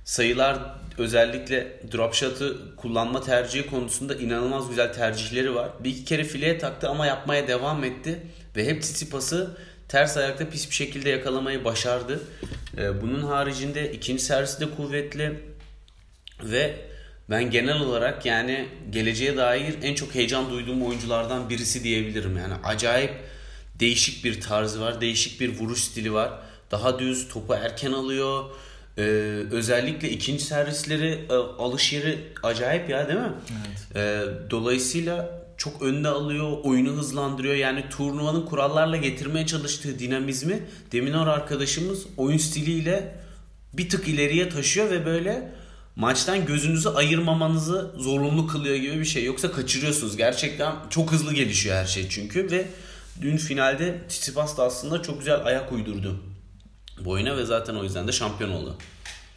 sayılar özellikle drop shot'ı kullanma tercihi konusunda inanılmaz güzel tercihleri var. Bir iki kere fileye taktı ama yapmaya devam etti. Ve hep Tsitsipas'ı ters ayakta pis bir şekilde yakalamayı başardı. Ee, bunun haricinde ikinci servisi de kuvvetli. Ve ben genel olarak yani geleceğe dair en çok heyecan duyduğum oyunculardan birisi diyebilirim. Yani acayip değişik bir tarzı var. Değişik bir vuruş stili var. Daha düz topu erken alıyor. Ee, özellikle ikinci servisleri e, alış yeri acayip ya değil mi? Ee, dolayısıyla çok önde alıyor, oyunu hızlandırıyor. Yani turnuvanın kurallarla getirmeye çalıştığı dinamizmi Deminor arkadaşımız oyun stiliyle bir tık ileriye taşıyor ve böyle maçtan gözünüzü ayırmamanızı zorunlu kılıyor gibi bir şey. Yoksa kaçırıyorsunuz. Gerçekten çok hızlı gelişiyor her şey çünkü ve dün finalde Tsitsipas da aslında çok güzel ayak uydurdu bu oyuna ve zaten o yüzden de şampiyon oldu.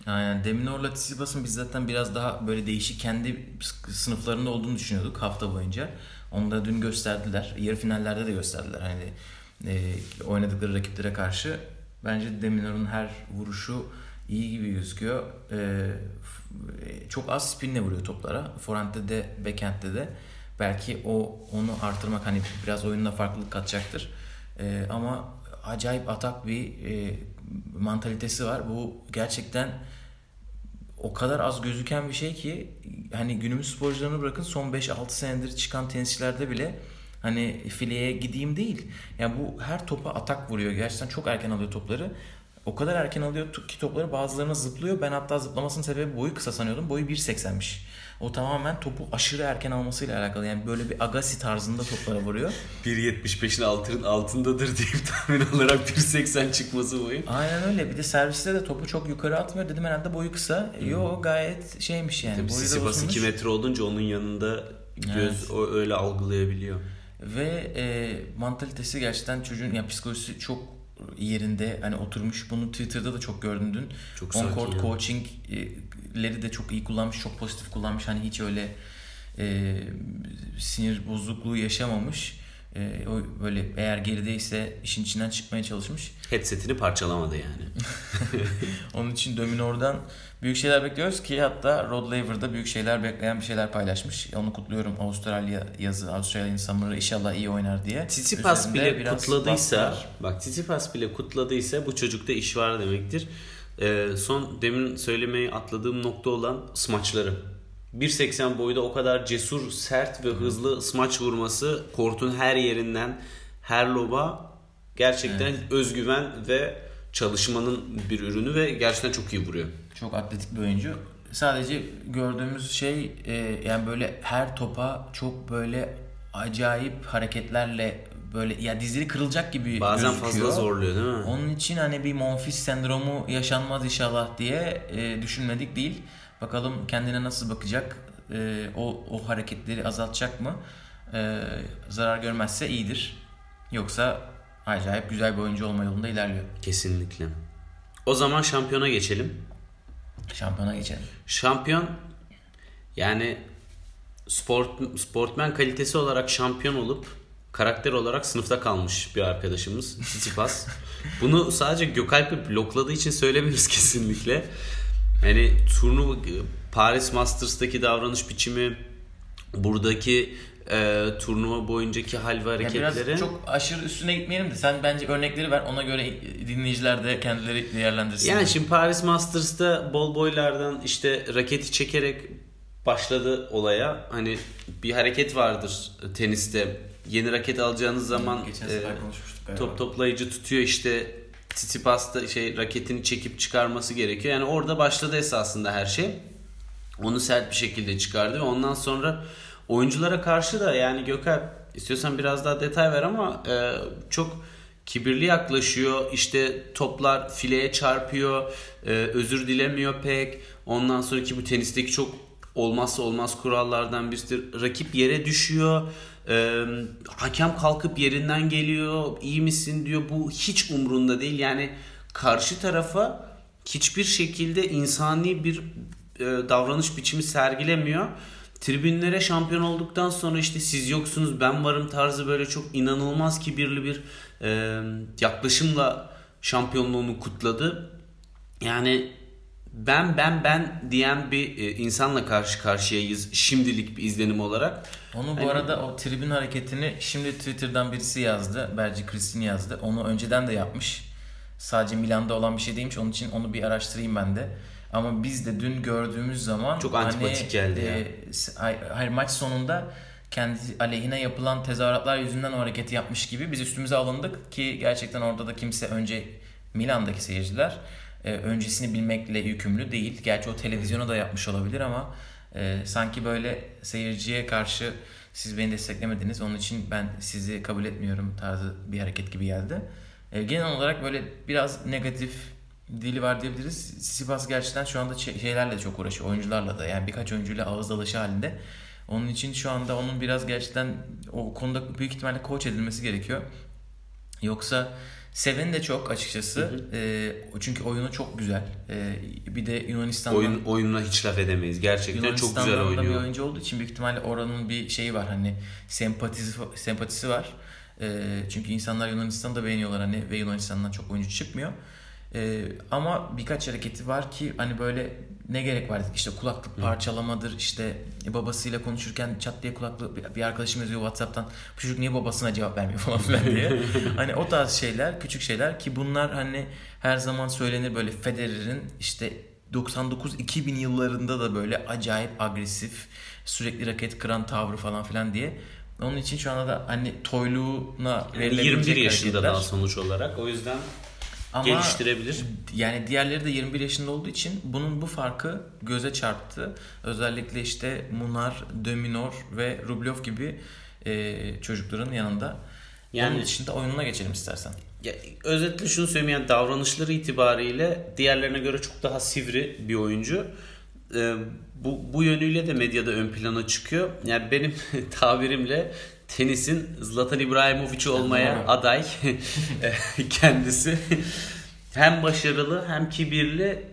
Aynen Deminor'la Tsitsipas'ın biz zaten biraz daha böyle değişik kendi sınıflarında olduğunu düşünüyorduk hafta boyunca. Onu da dün gösterdiler. Yarı finallerde de gösterdiler. Hani e, oynadıkları rakiplere karşı. Bence Deminor'un her vuruşu iyi gibi gözüküyor. E, f- çok az spinle vuruyor toplara. Forehand'de de backhand'de de. Belki o onu artırmak hani biraz oyununa farklılık katacaktır. E, ama acayip atak bir e, mantalitesi var. Bu gerçekten o kadar az gözüken bir şey ki hani günümüz sporcularını bırakın son 5-6 senedir çıkan tenisçilerde bile hani fileye gideyim değil. Yani bu her topa atak vuruyor. Gerçekten çok erken alıyor topları. O kadar erken alıyor ki topları bazılarına zıplıyor. Ben hatta zıplamasının sebebi boyu kısa sanıyordum. Boyu 1.80'miş. O tamamen topu aşırı erken almasıyla alakalı. Yani böyle bir Agassi tarzında toplara vuruyor. 1.75'in altın, altındadır deyip tahmin olarak 1.80 çıkması boyu. Aynen öyle. Bir de serviste de topu çok yukarı atmıyor. Dedim herhalde boyu kısa. Yo gayet şeymiş yani. Tabii uzunmuş. 2 metre olunca onun yanında göz Evet. o öyle algılayabiliyor. Ve e, mantalitesi gerçekten çocuğun yani psikolojisi çok yerinde hani oturmuş. Bunu Twitter'da da çok gördüm dün. Çok On court ya. Coaching'leri de çok iyi kullanmış, çok pozitif kullanmış. Hani hiç öyle e, sinir bozukluğu yaşamamış. E, o böyle eğer gerideyse işin içinden çıkmaya çalışmış. Headsetini parçalamadı yani. Onun için Dominor'dan büyük şeyler bekliyoruz ki hatta Rod Laver'da büyük şeyler bekleyen bir şeyler paylaşmış. Onu kutluyorum Avustralya yazı, Avustralya Summer'ı inşallah iyi oynar diye. Tsitsipas bile kutladıysa, bak Tsitsipas bile kutladıysa bu çocukta iş var demektir. Ee, son demin söylemeyi atladığım nokta olan smaçları. 1.80 boyda o kadar cesur, sert ve hızlı smaç vurması kortun her yerinden her loba gerçekten özgüven ve çalışmanın bir ürünü ve gerçekten çok iyi vuruyor. Çok atletik bir oyuncu. Sadece gördüğümüz şey e, yani böyle her topa çok böyle acayip hareketlerle böyle ya dizleri kırılacak gibi Bazen gözüküyor. fazla zorluyor değil mi? Onun için hani bir Monfils sendromu yaşanmaz inşallah diye e, düşünmedik değil. Bakalım kendine nasıl bakacak? E, o o hareketleri azaltacak mı? E, zarar görmezse iyidir. Yoksa acayip güzel bir oyuncu olma yolunda ilerliyor. Kesinlikle. O zaman şampiyona geçelim. Şampiyona geçelim. Şampiyon yani sport sportmen kalitesi olarak şampiyon olup karakter olarak sınıfta kalmış bir arkadaşımız Tsitsipas. Bunu sadece Gökalp'i blokladığı için söylemiyoruz kesinlikle. Yani turnuva Paris Masters'taki davranış biçimi buradaki e, turnuva boyuncaki hal ve hareketleri biraz çok aşırı üstüne gitmeyelim de sen bence örnekleri ver ona göre dinleyiciler de kendileri değerlendirsin. Yani şimdi Paris Masters'ta bol boylardan işte raketi çekerek başladı olaya. Hani bir hareket vardır teniste. Yeni raket alacağınız zaman Geçen e, sefer konuşmuştuk galiba. top toplayıcı tutuyor işte Tsitsipas'ta şey raketini çekip çıkarması gerekiyor. Yani orada başladı esasında her şey. Onu sert bir şekilde çıkardı ve ondan sonra oyunculara karşı da yani Gökhan istiyorsan biraz daha detay ver ama e, çok kibirli yaklaşıyor. İşte toplar fileye çarpıyor. e, özür dilemiyor pek. Ondan sonraki bu tenisteki çok olmazsa olmaz kurallardan birisi rakip yere düşüyor. E, hakem kalkıp yerinden geliyor. İyi misin diyor. Bu hiç umrunda değil. Yani karşı tarafa hiçbir şekilde insani bir e, davranış biçimi sergilemiyor. Tribünlere şampiyon olduktan sonra işte siz yoksunuz ben varım tarzı böyle çok inanılmaz kibirli bir e, yaklaşımla şampiyonluğunu kutladı. Yani ben ben ben diyen bir e, insanla karşı karşıyayız şimdilik bir izlenim olarak. Onu bu Hani- arada o tribün hareketini şimdi Twitter'dan birisi yazdı. Berci Kristin yazdı. Onu önceden de yapmış. Sadece Milan'da olan bir şey değilmiş. Onun için onu bir araştırayım ben de. Ama biz de dün gördüğümüz zaman Çok antipatik geldi ya. e, hayır, maç sonunda kendi aleyhine yapılan tezahüratlar yüzünden o hareketi yapmış gibi biz üstümüze alındık ki gerçekten orada da kimse önce Milan'daki seyirciler e, öncesini bilmekle yükümlü değil. Gerçi o televizyona da yapmış olabilir ama e, sanki böyle seyirciye karşı siz beni desteklemediniz onun için ben sizi kabul etmiyorum tarzı bir hareket gibi geldi. E, genel olarak böyle biraz negatif dili var diyebiliriz. Sipas gerçekten şu anda şey- şeylerle çok uğraşıyor. Oyuncularla da yani birkaç oyuncuyla ağız dalaşı halinde. Onun için şu anda onun biraz gerçekten o konuda büyük ihtimalle koç edilmesi gerekiyor. Yoksa Seven de çok açıkçası. Ee, çünkü oyunu çok güzel. Ee, bir de Yunanistan'dan Oyun oyununa hiç laf edemeyiz. Gerçekten çok güzel da bir oynuyor. oyuncu olduğu için büyük ihtimalle oranın bir şeyi var hani sempatisi sempatisi var. Ee, çünkü insanlar Yunanistan'ı da beğeniyorlar hani ve Yunanistan'dan çok oyuncu çıkmıyor. Ee, ama birkaç hareketi var ki hani böyle ne gerek var işte kulaklık parçalamadır işte babasıyla konuşurken çat diye kulaklık bir- arkadaşım yazıyor Whatsapp'tan bu çocuk niye babasına cevap vermiyor falan filan diye. hani o tarz şeyler küçük şeyler ki bunlar hani her zaman söylenir böyle Federer'in işte 99-2000 yıllarında da böyle acayip agresif sürekli raket kıran tavrı falan filan diye. Onun için şu anda da hani toyluğuna Yani verilebilecek 21 yaşında daha sonuç olarak. O yüzden Ama geliştirebilir. yani diğerleri de 21 yaşında olduğu için bunun bu farkı göze çarptı. Özellikle işte Munar, Dominor ve Rublev gibi e, çocukların yanında. Yani- Onun dışında oyununa geçelim istersen. Ya, özetle şunu söyleyeyim yani davranışları itibariyle diğerlerine göre çok daha sivri bir oyuncu. Ee, bu, bu yönüyle de medyada ön plana çıkıyor. Yani benim tabirimle tenisin Zlatan İbrahimovic olmaya aday kendisi. hem başarılı hem kibirli.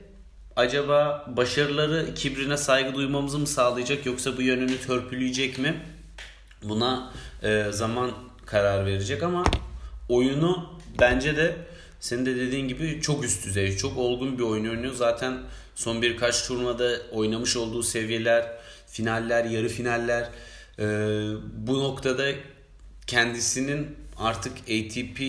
Acaba başarıları kibrine saygı duymamızı mı sağlayacak yoksa bu yönünü törpüleyecek mi? Buna e, zaman karar verecek ama oyunu bence de senin de dediğin gibi çok üst düzey, çok olgun bir oyun oynuyor. Zaten son birkaç turnuvada oynamış olduğu seviyeler, finaller, yarı finaller e, bu noktada kendisinin artık ATP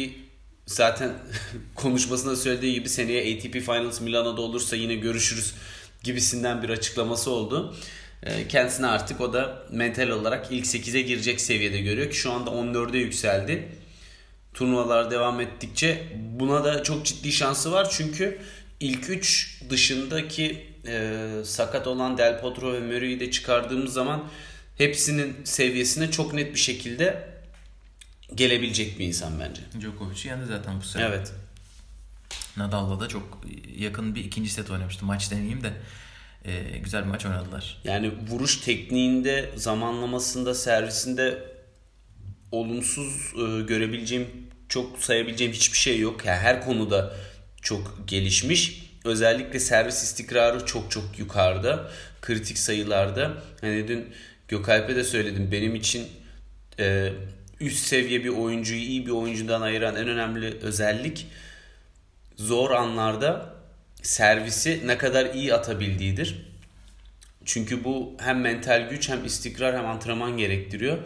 zaten konuşmasında söylediği gibi seneye ATP Finals Milano'da olursa yine görüşürüz gibisinden bir açıklaması oldu. E, Kendisini artık o da mental olarak ilk 8'e girecek seviyede görüyor ki şu anda 14'e yükseldi. Turnuvalar devam ettikçe buna da çok ciddi şansı var çünkü ilk 3 dışındaki e, sakat olan Del Potro ve Murray'i de çıkardığımız zaman hepsinin seviyesine çok net bir şekilde gelebilecek bir insan bence. Djokovic'i yendi zaten bu sene. Evet. Nadal'la da çok yakın bir ikinci set oynamıştı. Maç demeyeyim de e, güzel bir maç oynadılar. Yani vuruş tekniğinde, zamanlamasında, servisinde olumsuz e, görebileceğim, çok sayabileceğim hiçbir şey yok. Yani her konuda çok gelişmiş. Özellikle servis istikrarı çok çok yukarıda. Kritik sayılarda. Hani dün Gökalp'e de söyledim. Benim için e, üst seviye bir oyuncuyu iyi bir oyuncudan ayıran en önemli özellik zor anlarda servisi ne kadar iyi atabildiğidir. Çünkü bu hem mental güç hem istikrar hem antrenman gerektiriyor.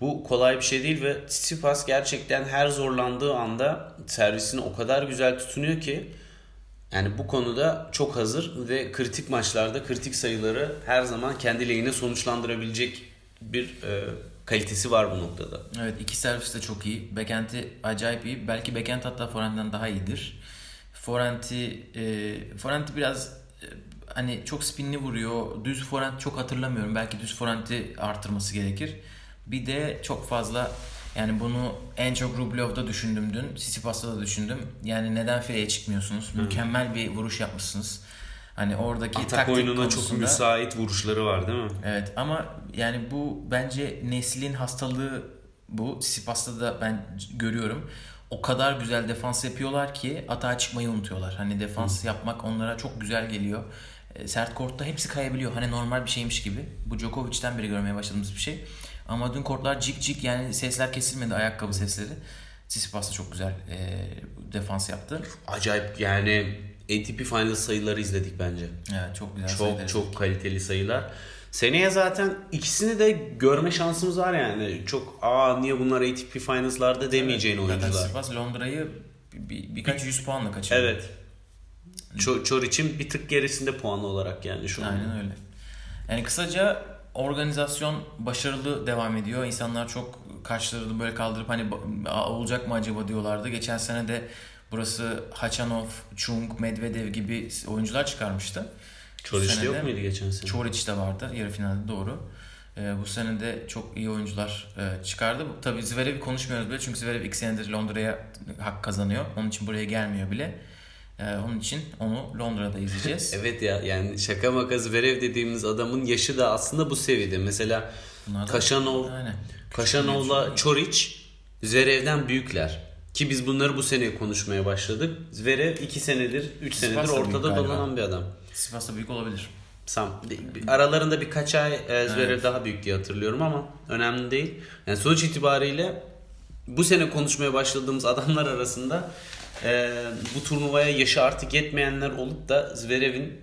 Bu kolay bir şey değil ve Tsitsipas gerçekten her zorlandığı anda servisini o kadar güzel tutunuyor ki yani bu konuda çok hazır ve kritik maçlarda kritik sayıları her zaman kendi lehine sonuçlandırabilecek bir e, kalitesi var bu noktada. Evet iki servis de çok iyi. Backend'i acayip iyi. Belki backend hatta forehand'den daha iyidir. Forehand'i e, forehand'i biraz e, hani çok spinli vuruyor. Düz forehand çok hatırlamıyorum. Belki düz forehand'i artırması gerekir. Bir de çok fazla yani bunu en çok Rublev'da düşündüm dün. Sisipas'ta da düşündüm. Yani neden fileye çıkmıyorsunuz? Hı. Mükemmel bir vuruş yapmışsınız. Hani oradaki Atak taktik oyununa konusunda, çok müsait vuruşları var değil mi? Evet ama yani bu bence neslin hastalığı bu. Sipas'ta da ben görüyorum. O kadar güzel defans yapıyorlar ki atağa çıkmayı unutuyorlar. Hani defans Hı. yapmak onlara çok güzel geliyor. E, sert kortta hepsi kayabiliyor. Hani normal bir şeymiş gibi. Bu Djokovic'ten beri görmeye başladığımız bir şey. Ama dün kortlar cik cik yani sesler kesilmedi ayakkabı sesleri. Tsitsipas da çok güzel e, defans yaptı. Acayip yani ATP Final sayıları izledik bence. Evet çok güzel çok, sayılar. Çok çok kaliteli sayılar. Seneye zaten ikisini de görme şansımız var yani. Çok aa niye bunlar ATP Finals'larda demeyeceğin evet, oyuncular. Tsitsipas Londra'yı bir, birkaç yüz puanla kaçırdı. Evet. Çor, Çor için bir tık gerisinde puanlı olarak yani şu an. Aynen öyle. Yani kısaca organizasyon başarılı devam ediyor. İnsanlar çok kaşlarını böyle kaldırıp hani olacak mı acaba diyorlardı. Geçen sene de burası Hachanov, Chung, Medvedev gibi oyuncular çıkarmıştı. Çoric yok muydu geçen sene? Çoric de vardı yarı finalde doğru. Ee, bu sene de çok iyi oyuncular e, çıkardı. Tabii Zverev'i konuşmuyoruz bile çünkü Zverev iki senedir Londra'ya hak kazanıyor. Onun için buraya gelmiyor bile. Ee, onun için onu Londra'da izleyeceğiz. evet ya yani şaka maka Zverev dediğimiz adamın yaşı da aslında bu seviyede. Mesela Bunlar Kaşanov, Kaşanov'la Çoric Zverev'den büyükler. Ki biz bunları bu sene konuşmaya başladık. Zverev 2 senedir, 3 senedir ortada dolanan bir adam. Sivas'ta büyük olabilir. Sam, aralarında birkaç ay e, Zverev evet. daha büyük diye hatırlıyorum ama önemli değil. Yani sonuç itibariyle bu sene konuşmaya başladığımız adamlar arasında e, bu turnuvaya yaşı artık yetmeyenler olup da Zverev'in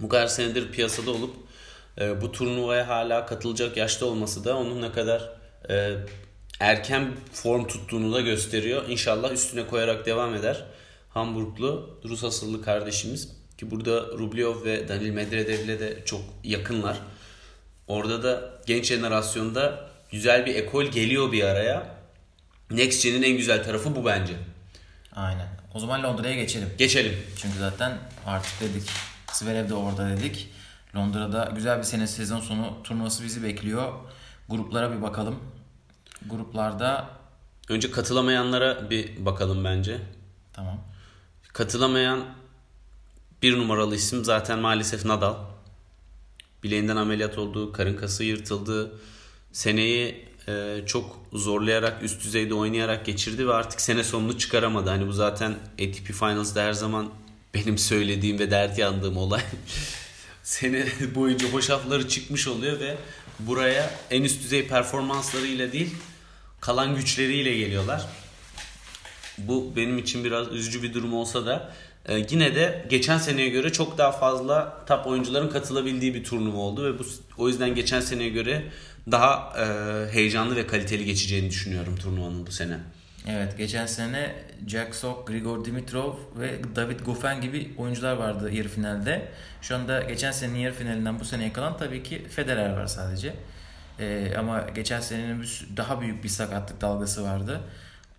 bu kadar senedir piyasada olup e, bu turnuvaya hala katılacak yaşta olması da onun ne kadar e, erken form tuttuğunu da gösteriyor. İnşallah üstüne koyarak devam eder. Hamburglu Rus asıllı kardeşimiz ki burada Rublev ve Danil Medvedev'le de çok yakınlar. Orada da genç jenerasyonda güzel bir ekol geliyor bir araya. Next Gen'in en güzel tarafı bu bence. Aynen. O zaman Londra'ya geçelim. Geçelim. Çünkü zaten artık dedik. Zverev de orada dedik. Londra'da güzel bir sene sezon sonu turnuvası bizi bekliyor. Gruplara bir bakalım. Gruplarda önce katılamayanlara bir bakalım bence. Tamam. Katılamayan bir numaralı isim zaten maalesef Nadal. Bileğinden ameliyat oldu, karın kası yırtıldı. Seneyi çok zorlayarak üst düzeyde oynayarak geçirdi ve artık sene sonunu çıkaramadı. Hani bu zaten ATP Finals'da her zaman benim söylediğim ve dert yandığım olay. sene boyunca hoşafları çıkmış oluyor ve buraya en üst düzey performanslarıyla değil kalan güçleriyle geliyorlar. Bu benim için biraz üzücü bir durum olsa da e, yine de geçen seneye göre çok daha fazla top oyuncuların katılabildiği bir turnuva oldu ve bu o yüzden geçen seneye göre daha e, heyecanlı ve kaliteli geçeceğini düşünüyorum turnuvanın bu sene. Evet geçen sene Jack Sock, Grigor Dimitrov ve David Goffin gibi oyuncular vardı yarı finalde. Şu anda geçen senenin yarı finalinden bu seneye kalan tabii ki Federer var sadece. Ee, ama geçen senenin daha büyük bir sakatlık dalgası vardı.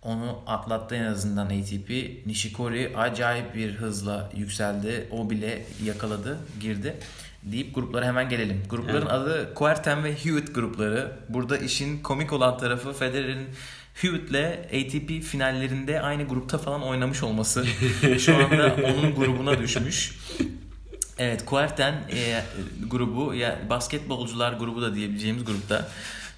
Onu atlattı en azından ATP. Nishikori acayip bir hızla yükseldi. O bile yakaladı, girdi deyip gruplara hemen gelelim. Grupların evet. adı Kuerten ve Hewitt grupları. Burada işin komik olan tarafı Federer'in Hewitt'le ATP finallerinde aynı grupta falan oynamış olması. Şu anda onun grubuna düşmüş. Evet Kuerten e, grubu ya basketbolcular grubu da diyebileceğimiz grupta.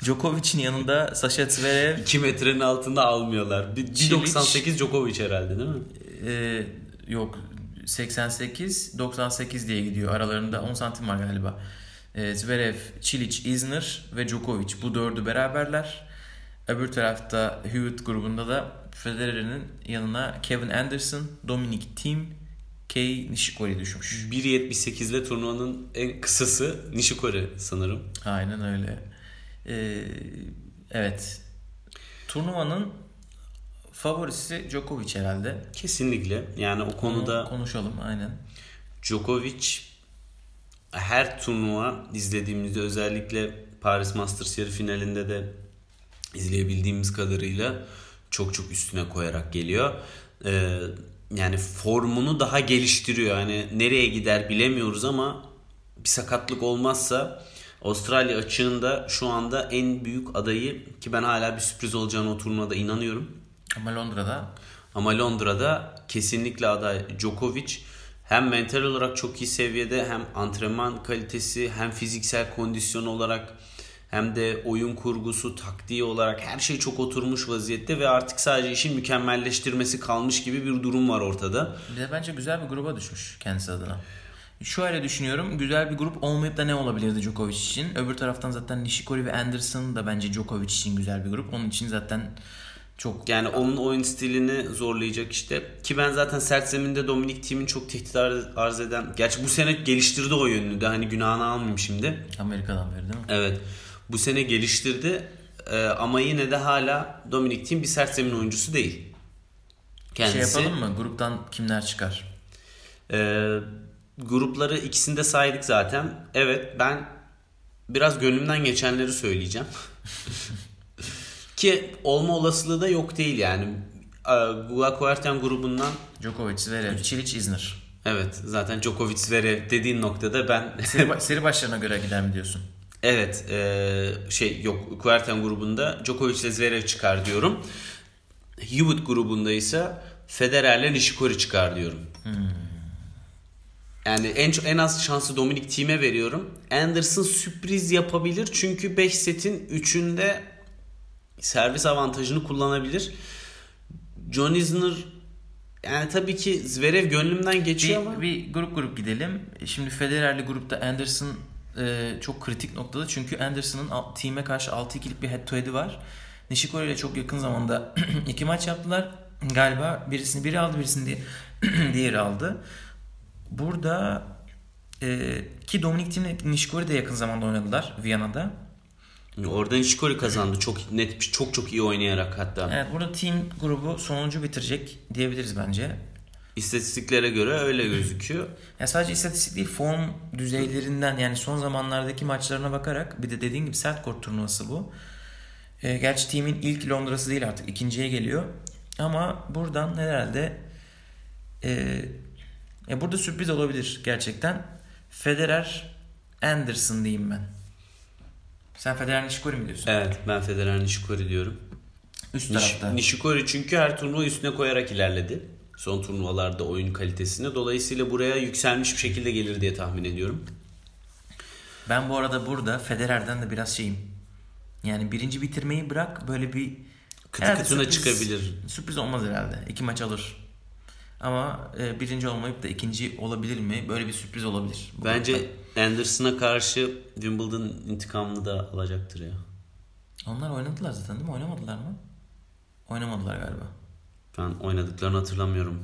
Djokovic'in yanında Sasha Zverev 2 metrenin altında almıyorlar. Bir- Çiliç. 1.98 Djokovic herhalde değil mi? e, yok 88 98 diye gidiyor. Aralarında 10 santim var galiba. E, Zverev, Çiliç, Isner ve Djokovic bu dördü beraberler. Öbür tarafta Hewitt grubunda da Federer'in yanına Kevin Anderson, Dominic Thiem, Kei Nishikori düşmüş. 1.78 ile turnuvanın en kısası Nishikori sanırım. Aynen öyle. Ee, evet. Turnuvanın favorisi Djokovic herhalde. Kesinlikle. Yani o Onu konuda konuşalım aynen. Djokovic her turnuva izlediğimizde özellikle Paris Masters yarı finalinde de izleyebildiğimiz kadarıyla çok çok üstüne koyarak geliyor. Ee, yani formunu daha geliştiriyor. Yani nereye gider bilemiyoruz ama bir sakatlık olmazsa Avustralya açığında şu anda en büyük adayı ki ben hala bir sürpriz olacağını o turnuvada inanıyorum. Ama Londra'da Ama Londra'da kesinlikle aday Djokovic hem mental olarak çok iyi seviyede hem antrenman kalitesi hem fiziksel kondisyon olarak hem de oyun kurgusu, taktiği olarak her şey çok oturmuş vaziyette ve artık sadece işin mükemmelleştirmesi kalmış gibi bir durum var ortada. bir de bence güzel bir gruba düşmüş kendisi adına. Şöyle düşünüyorum. Güzel bir grup olmayıp da ne olabilirdi Djokovic için? Öbür taraftan zaten Nishikori ve Anderson da bence Djokovic için güzel bir grup. Onun için zaten çok Yani onun oyun stilini zorlayacak işte. Ki ben zaten sert zeminde Dominic Thiem'in çok tehdit ar- arz eden... Gerçi bu sene geliştirdi o yönünü de hani günahını almayayım şimdi. Amerika'dan beri değil mi? Evet. Bu sene geliştirdi Ee, ama yine de hala Dominic Thiem bir sert zemin oyuncusu değil. Kendisi Şey yapalım mı? Gruptan kimler çıkar? Ee, grupları ikisinde saydık zaten. Evet ben biraz gönlümden geçenleri söyleyeceğim. Ki olma olasılığı da yok değil yani. Guakuerten grubundan Djokovic, Zverev, Çiliç, Isner. evet zaten Djokovic Zverev dediğin noktada ben Seri, seri başlarına göre gider mi diyorsun? Evet e, şey yok Kuerten grubunda Djokovic ile Zverev çıkar diyorum. Hewitt grubunda ise Federer'le Nishikori çıkar diyorum. Yani en en az şansı Dominic Thiem'e veriyorum. Anderson sürpriz yapabilir çünkü 5 setin 3'ünde servis avantajını kullanabilir. John Isner yani tabii ki Zverev gönlümden geçiyor Bir, ama bir grup grup gidelim. Şimdi Federer'li grupta Anderson e, çok kritik noktada. Çünkü Anderson'ın team'e karşı 6-2'lik bir head to head'i var. Nishikori ile çok yakın zamanda iki maç yaptılar. Galiba birisini biri aldı birisini di- diğeri aldı. Burada e, ki Dominic Thiem'le Nishikori de yakın zamanda oynadılar Viyana'da. Orada Nishikori kazandı. Çok net çok çok iyi oynayarak hatta. Evet burada team grubu sonuncu bitirecek diyebiliriz bence. İstatistiklere göre öyle gözüküyor. Ya sadece istatistik değil form düzeylerinden yani son zamanlardaki maçlarına bakarak bir de dediğin gibi sert kort turnuvası bu. E, gerçi team'in ilk Londra'sı değil artık ikinciye geliyor. Ama buradan herhalde e, ya burada sürpriz olabilir gerçekten. Federer Anderson diyeyim ben. Sen Federer Nishikori mi diyorsun? Evet ben Federer Nishikori diyorum. Üst Nish- tarafta. Nishikori çünkü her turnuva üstüne koyarak ilerledi. Son turnuvalarda oyun kalitesine. Dolayısıyla buraya yükselmiş bir şekilde gelir diye tahmin ediyorum. Ben bu arada burada Federer'den de biraz şeyim. Yani birinci bitirmeyi bırak böyle bir Kıtı Herhalde kıtına sürpriz- çıkabilir. Sürpriz olmaz herhalde. İki maç alır. Ama e, birinci olmayıp da ikinci olabilir mi? Böyle bir sürpriz olabilir. Bence. Anderson'a karşı Wimbledon intikamını da alacaktır ya. Onlar oynadılar zaten değil mi? Oynamadılar mı? Oynamadılar galiba. Ben oynadıklarını hatırlamıyorum.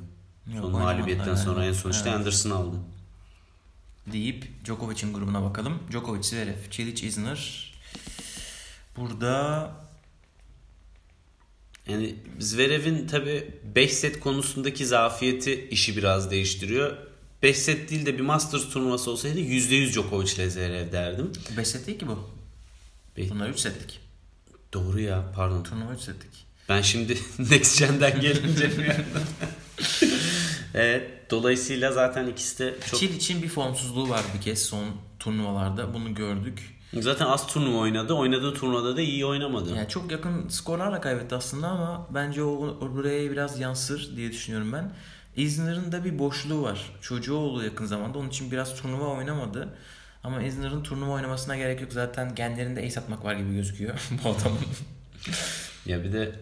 Yok, Son mağlubiyetten sonra galiba. en son işte Evet. Anderson aldı. Deyip Djokovic'in grubuna bakalım. Djokovic, Zverev, Çiliç, Isner. Burada Yani Zverev'in tabi 5 set konusundaki zafiyeti işi biraz değiştiriyor. 5 set değil de bir Masters turnuvası olsaydı %100 Djokovic ile Zverev derdim. 5 set değil ki bu. Be- Bunlar 3 setlik. Doğru ya pardon. Turnuva 3 setlik. Ben şimdi Next Gen'den gelince bir yandan. evet, dolayısıyla zaten ikisi de çok... Çiliç'in bir formsuzluğu var bir kez son turnuvalarda. Bunu gördük. Zaten az turnuva oynadı. Oynadığı turnuvada da iyi oynamadı. Yani çok yakın skorlarla kaybetti aslında ama bence o, o buraya biraz yansır diye düşünüyorum ben. Isner'ın da bir boşluğu var. Çocuğu oldu yakın zamanda. Onun için biraz turnuva oynamadı. Ama Isner'ın turnuva oynamasına gerek yok. Zaten genlerinde ace atmak var gibi gözüküyor bu adamın. Ya bir de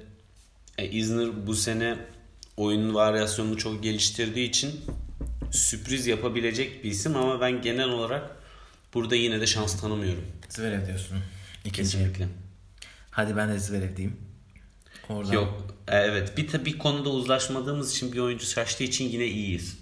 e, Isner bu sene oyunun varyasyonunu çok geliştirdiği için sürpriz yapabilecek bir isim ama ben genel olarak burada yine de şans tanımıyorum. Zverev diyorsun. İkinci. Kesinlikle. Hadi ben de Zverev diyeyim. Oradan Yok. e, Evet. Bir tabii konuda uzlaşmadığımız için bir oyuncu şaştığı için yine iyiyiz.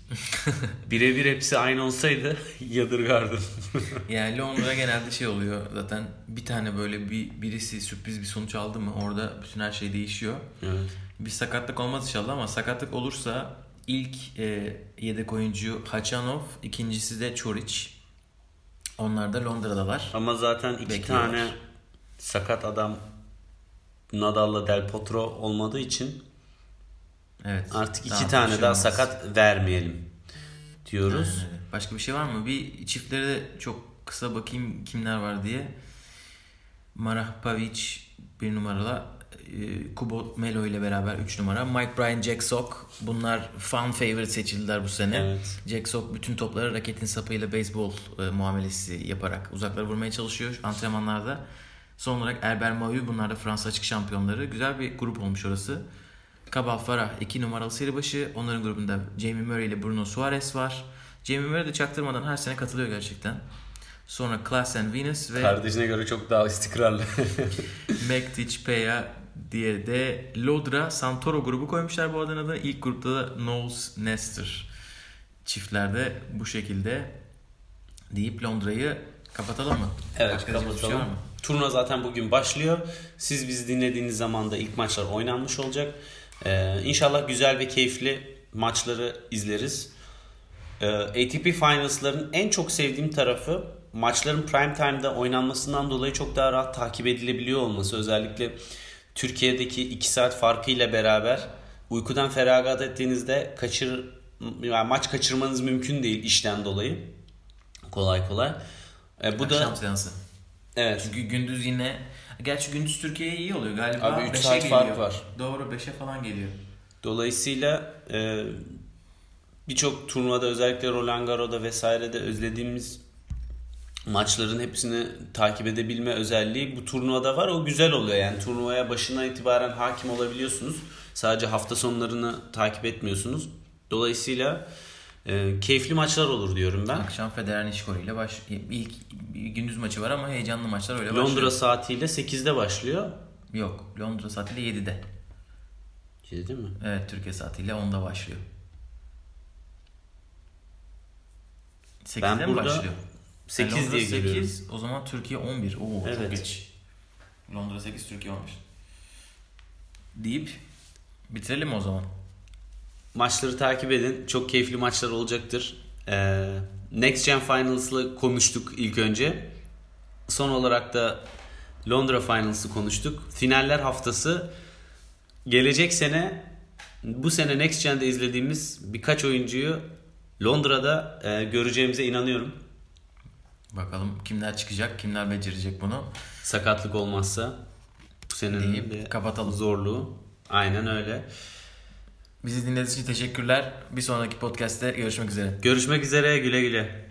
Birebir hepsi aynı olsaydı yadırgardım. Yani Londra genelde şey oluyor zaten bir tane böyle bir birisi sürpriz bir sonuç aldı mı orada bütün her şey değişiyor. evet. Bir sakatlık olmaz inşallah ama sakatlık olursa ilk e, yedek oyuncu Hachanov, ikincisi de Çoric. Onlar da Londra'dalar. Ama zaten iki Bekliyorlar. tane sakat adam Nadal'la Del Potro olmadığı için Evet. artık iki tane şey daha olmaz. sakat vermeyelim diyoruz. Aynen öyle. Başka bir şey var mı? Bir çiftleri de çok kısa bakayım kimler var diye. Marah Pavic bir numaralı. E, Kubo Melo ile beraber 3 numara. Mike Bryan, Jack Sock. Bunlar fan favorite seçildiler bu sene. Evet. Jack Sock bütün topları raketin sapıyla beyzbol e, muamelesi yaparak uzaklara vurmaya çalışıyor antrenmanlarda. Son olarak Erber Mayu bunlar da Fransa açık şampiyonları. Güzel bir grup olmuş orası. Kabal Farah 2 numaralı seri başı. Onların grubunda Jamie Murray ile Bruno Suarez var. Jamie Murray de çaktırmadan her sene katılıyor gerçekten. Sonra Klaas and Venus ve Kardeşine göre çok daha istikrarlı. Mektic, Peya diye de Lodra Santoro grubu koymuşlar bu adına da. İlk grupta da Knowles, Nestor çiftlerde bu şekilde deyip Londra'yı kapatalım mı? Evet Başka şey kapatalım. mı? Turnuva zaten bugün başlıyor. Siz bizi dinlediğiniz zaman da ilk maçlar oynanmış olacak. Ee, inşallah güzel ve keyifli maçları izleriz. Ee, ATP Finals'ların en çok sevdiğim tarafı maçların prime time'da oynanmasından dolayı çok daha rahat takip edilebiliyor olması. Özellikle Türkiye'deki 2 saat farkıyla beraber uykudan feragat ettiğinizde kaçır yani maç kaçırmanız mümkün değil işten dolayı. Kolay kolay. Ee, bu Akşam da seansı. evet Çünkü gündüz yine Gerçi gündüz Türkiye'ye iyi oluyor galiba. Abi üç 5'e saat geliyor. fark var. Doğru 5'e falan geliyor. Dolayısıyla e, birçok turnuvada özellikle Roland Garros'da vesairede özlediğimiz maçların hepsini takip edebilme özelliği bu turnuvada var. O güzel oluyor yani turnuvaya başından itibaren hakim olabiliyorsunuz. Sadece hafta sonlarını takip etmiyorsunuz. Dolayısıyla e, keyifli maçlar olur diyorum ben. Akşam Federer Nishikori ile baş... ilk gündüz maçı var ama heyecanlı maçlar öyle Londra başlıyor. saatiyle 8'de başlıyor. Yok Londra saatiyle 7'de. Şey değil mi? Evet Türkiye saatiyle 10'da başlıyor. 8'de Ben mi burada başlıyor? 8 Yani Londra diye geliyorum. 8, o zaman Türkiye 11. Oo çok Evet. geç. Londra 8, Türkiye 11. Deyip bitirelim o zaman? Maçları takip edin. Çok keyifli maçlar olacaktır. Ee, Next Gen Finals'lı konuştuk ilk önce. Son olarak da Londra Finals'ı konuştuk. Finaller haftası gelecek sene bu sene Next Gen'de izlediğimiz birkaç oyuncuyu Londra'da e, göreceğimize inanıyorum. Bakalım kimler çıkacak, kimler becerecek bunu. Sakatlık olmazsa bu senenin Deyip de kapatalım. zorluğu. Aynen öyle. Bizi dinlediğiniz için teşekkürler. Bir sonraki podcast'te görüşmek üzere. Görüşmek üzere güle güle.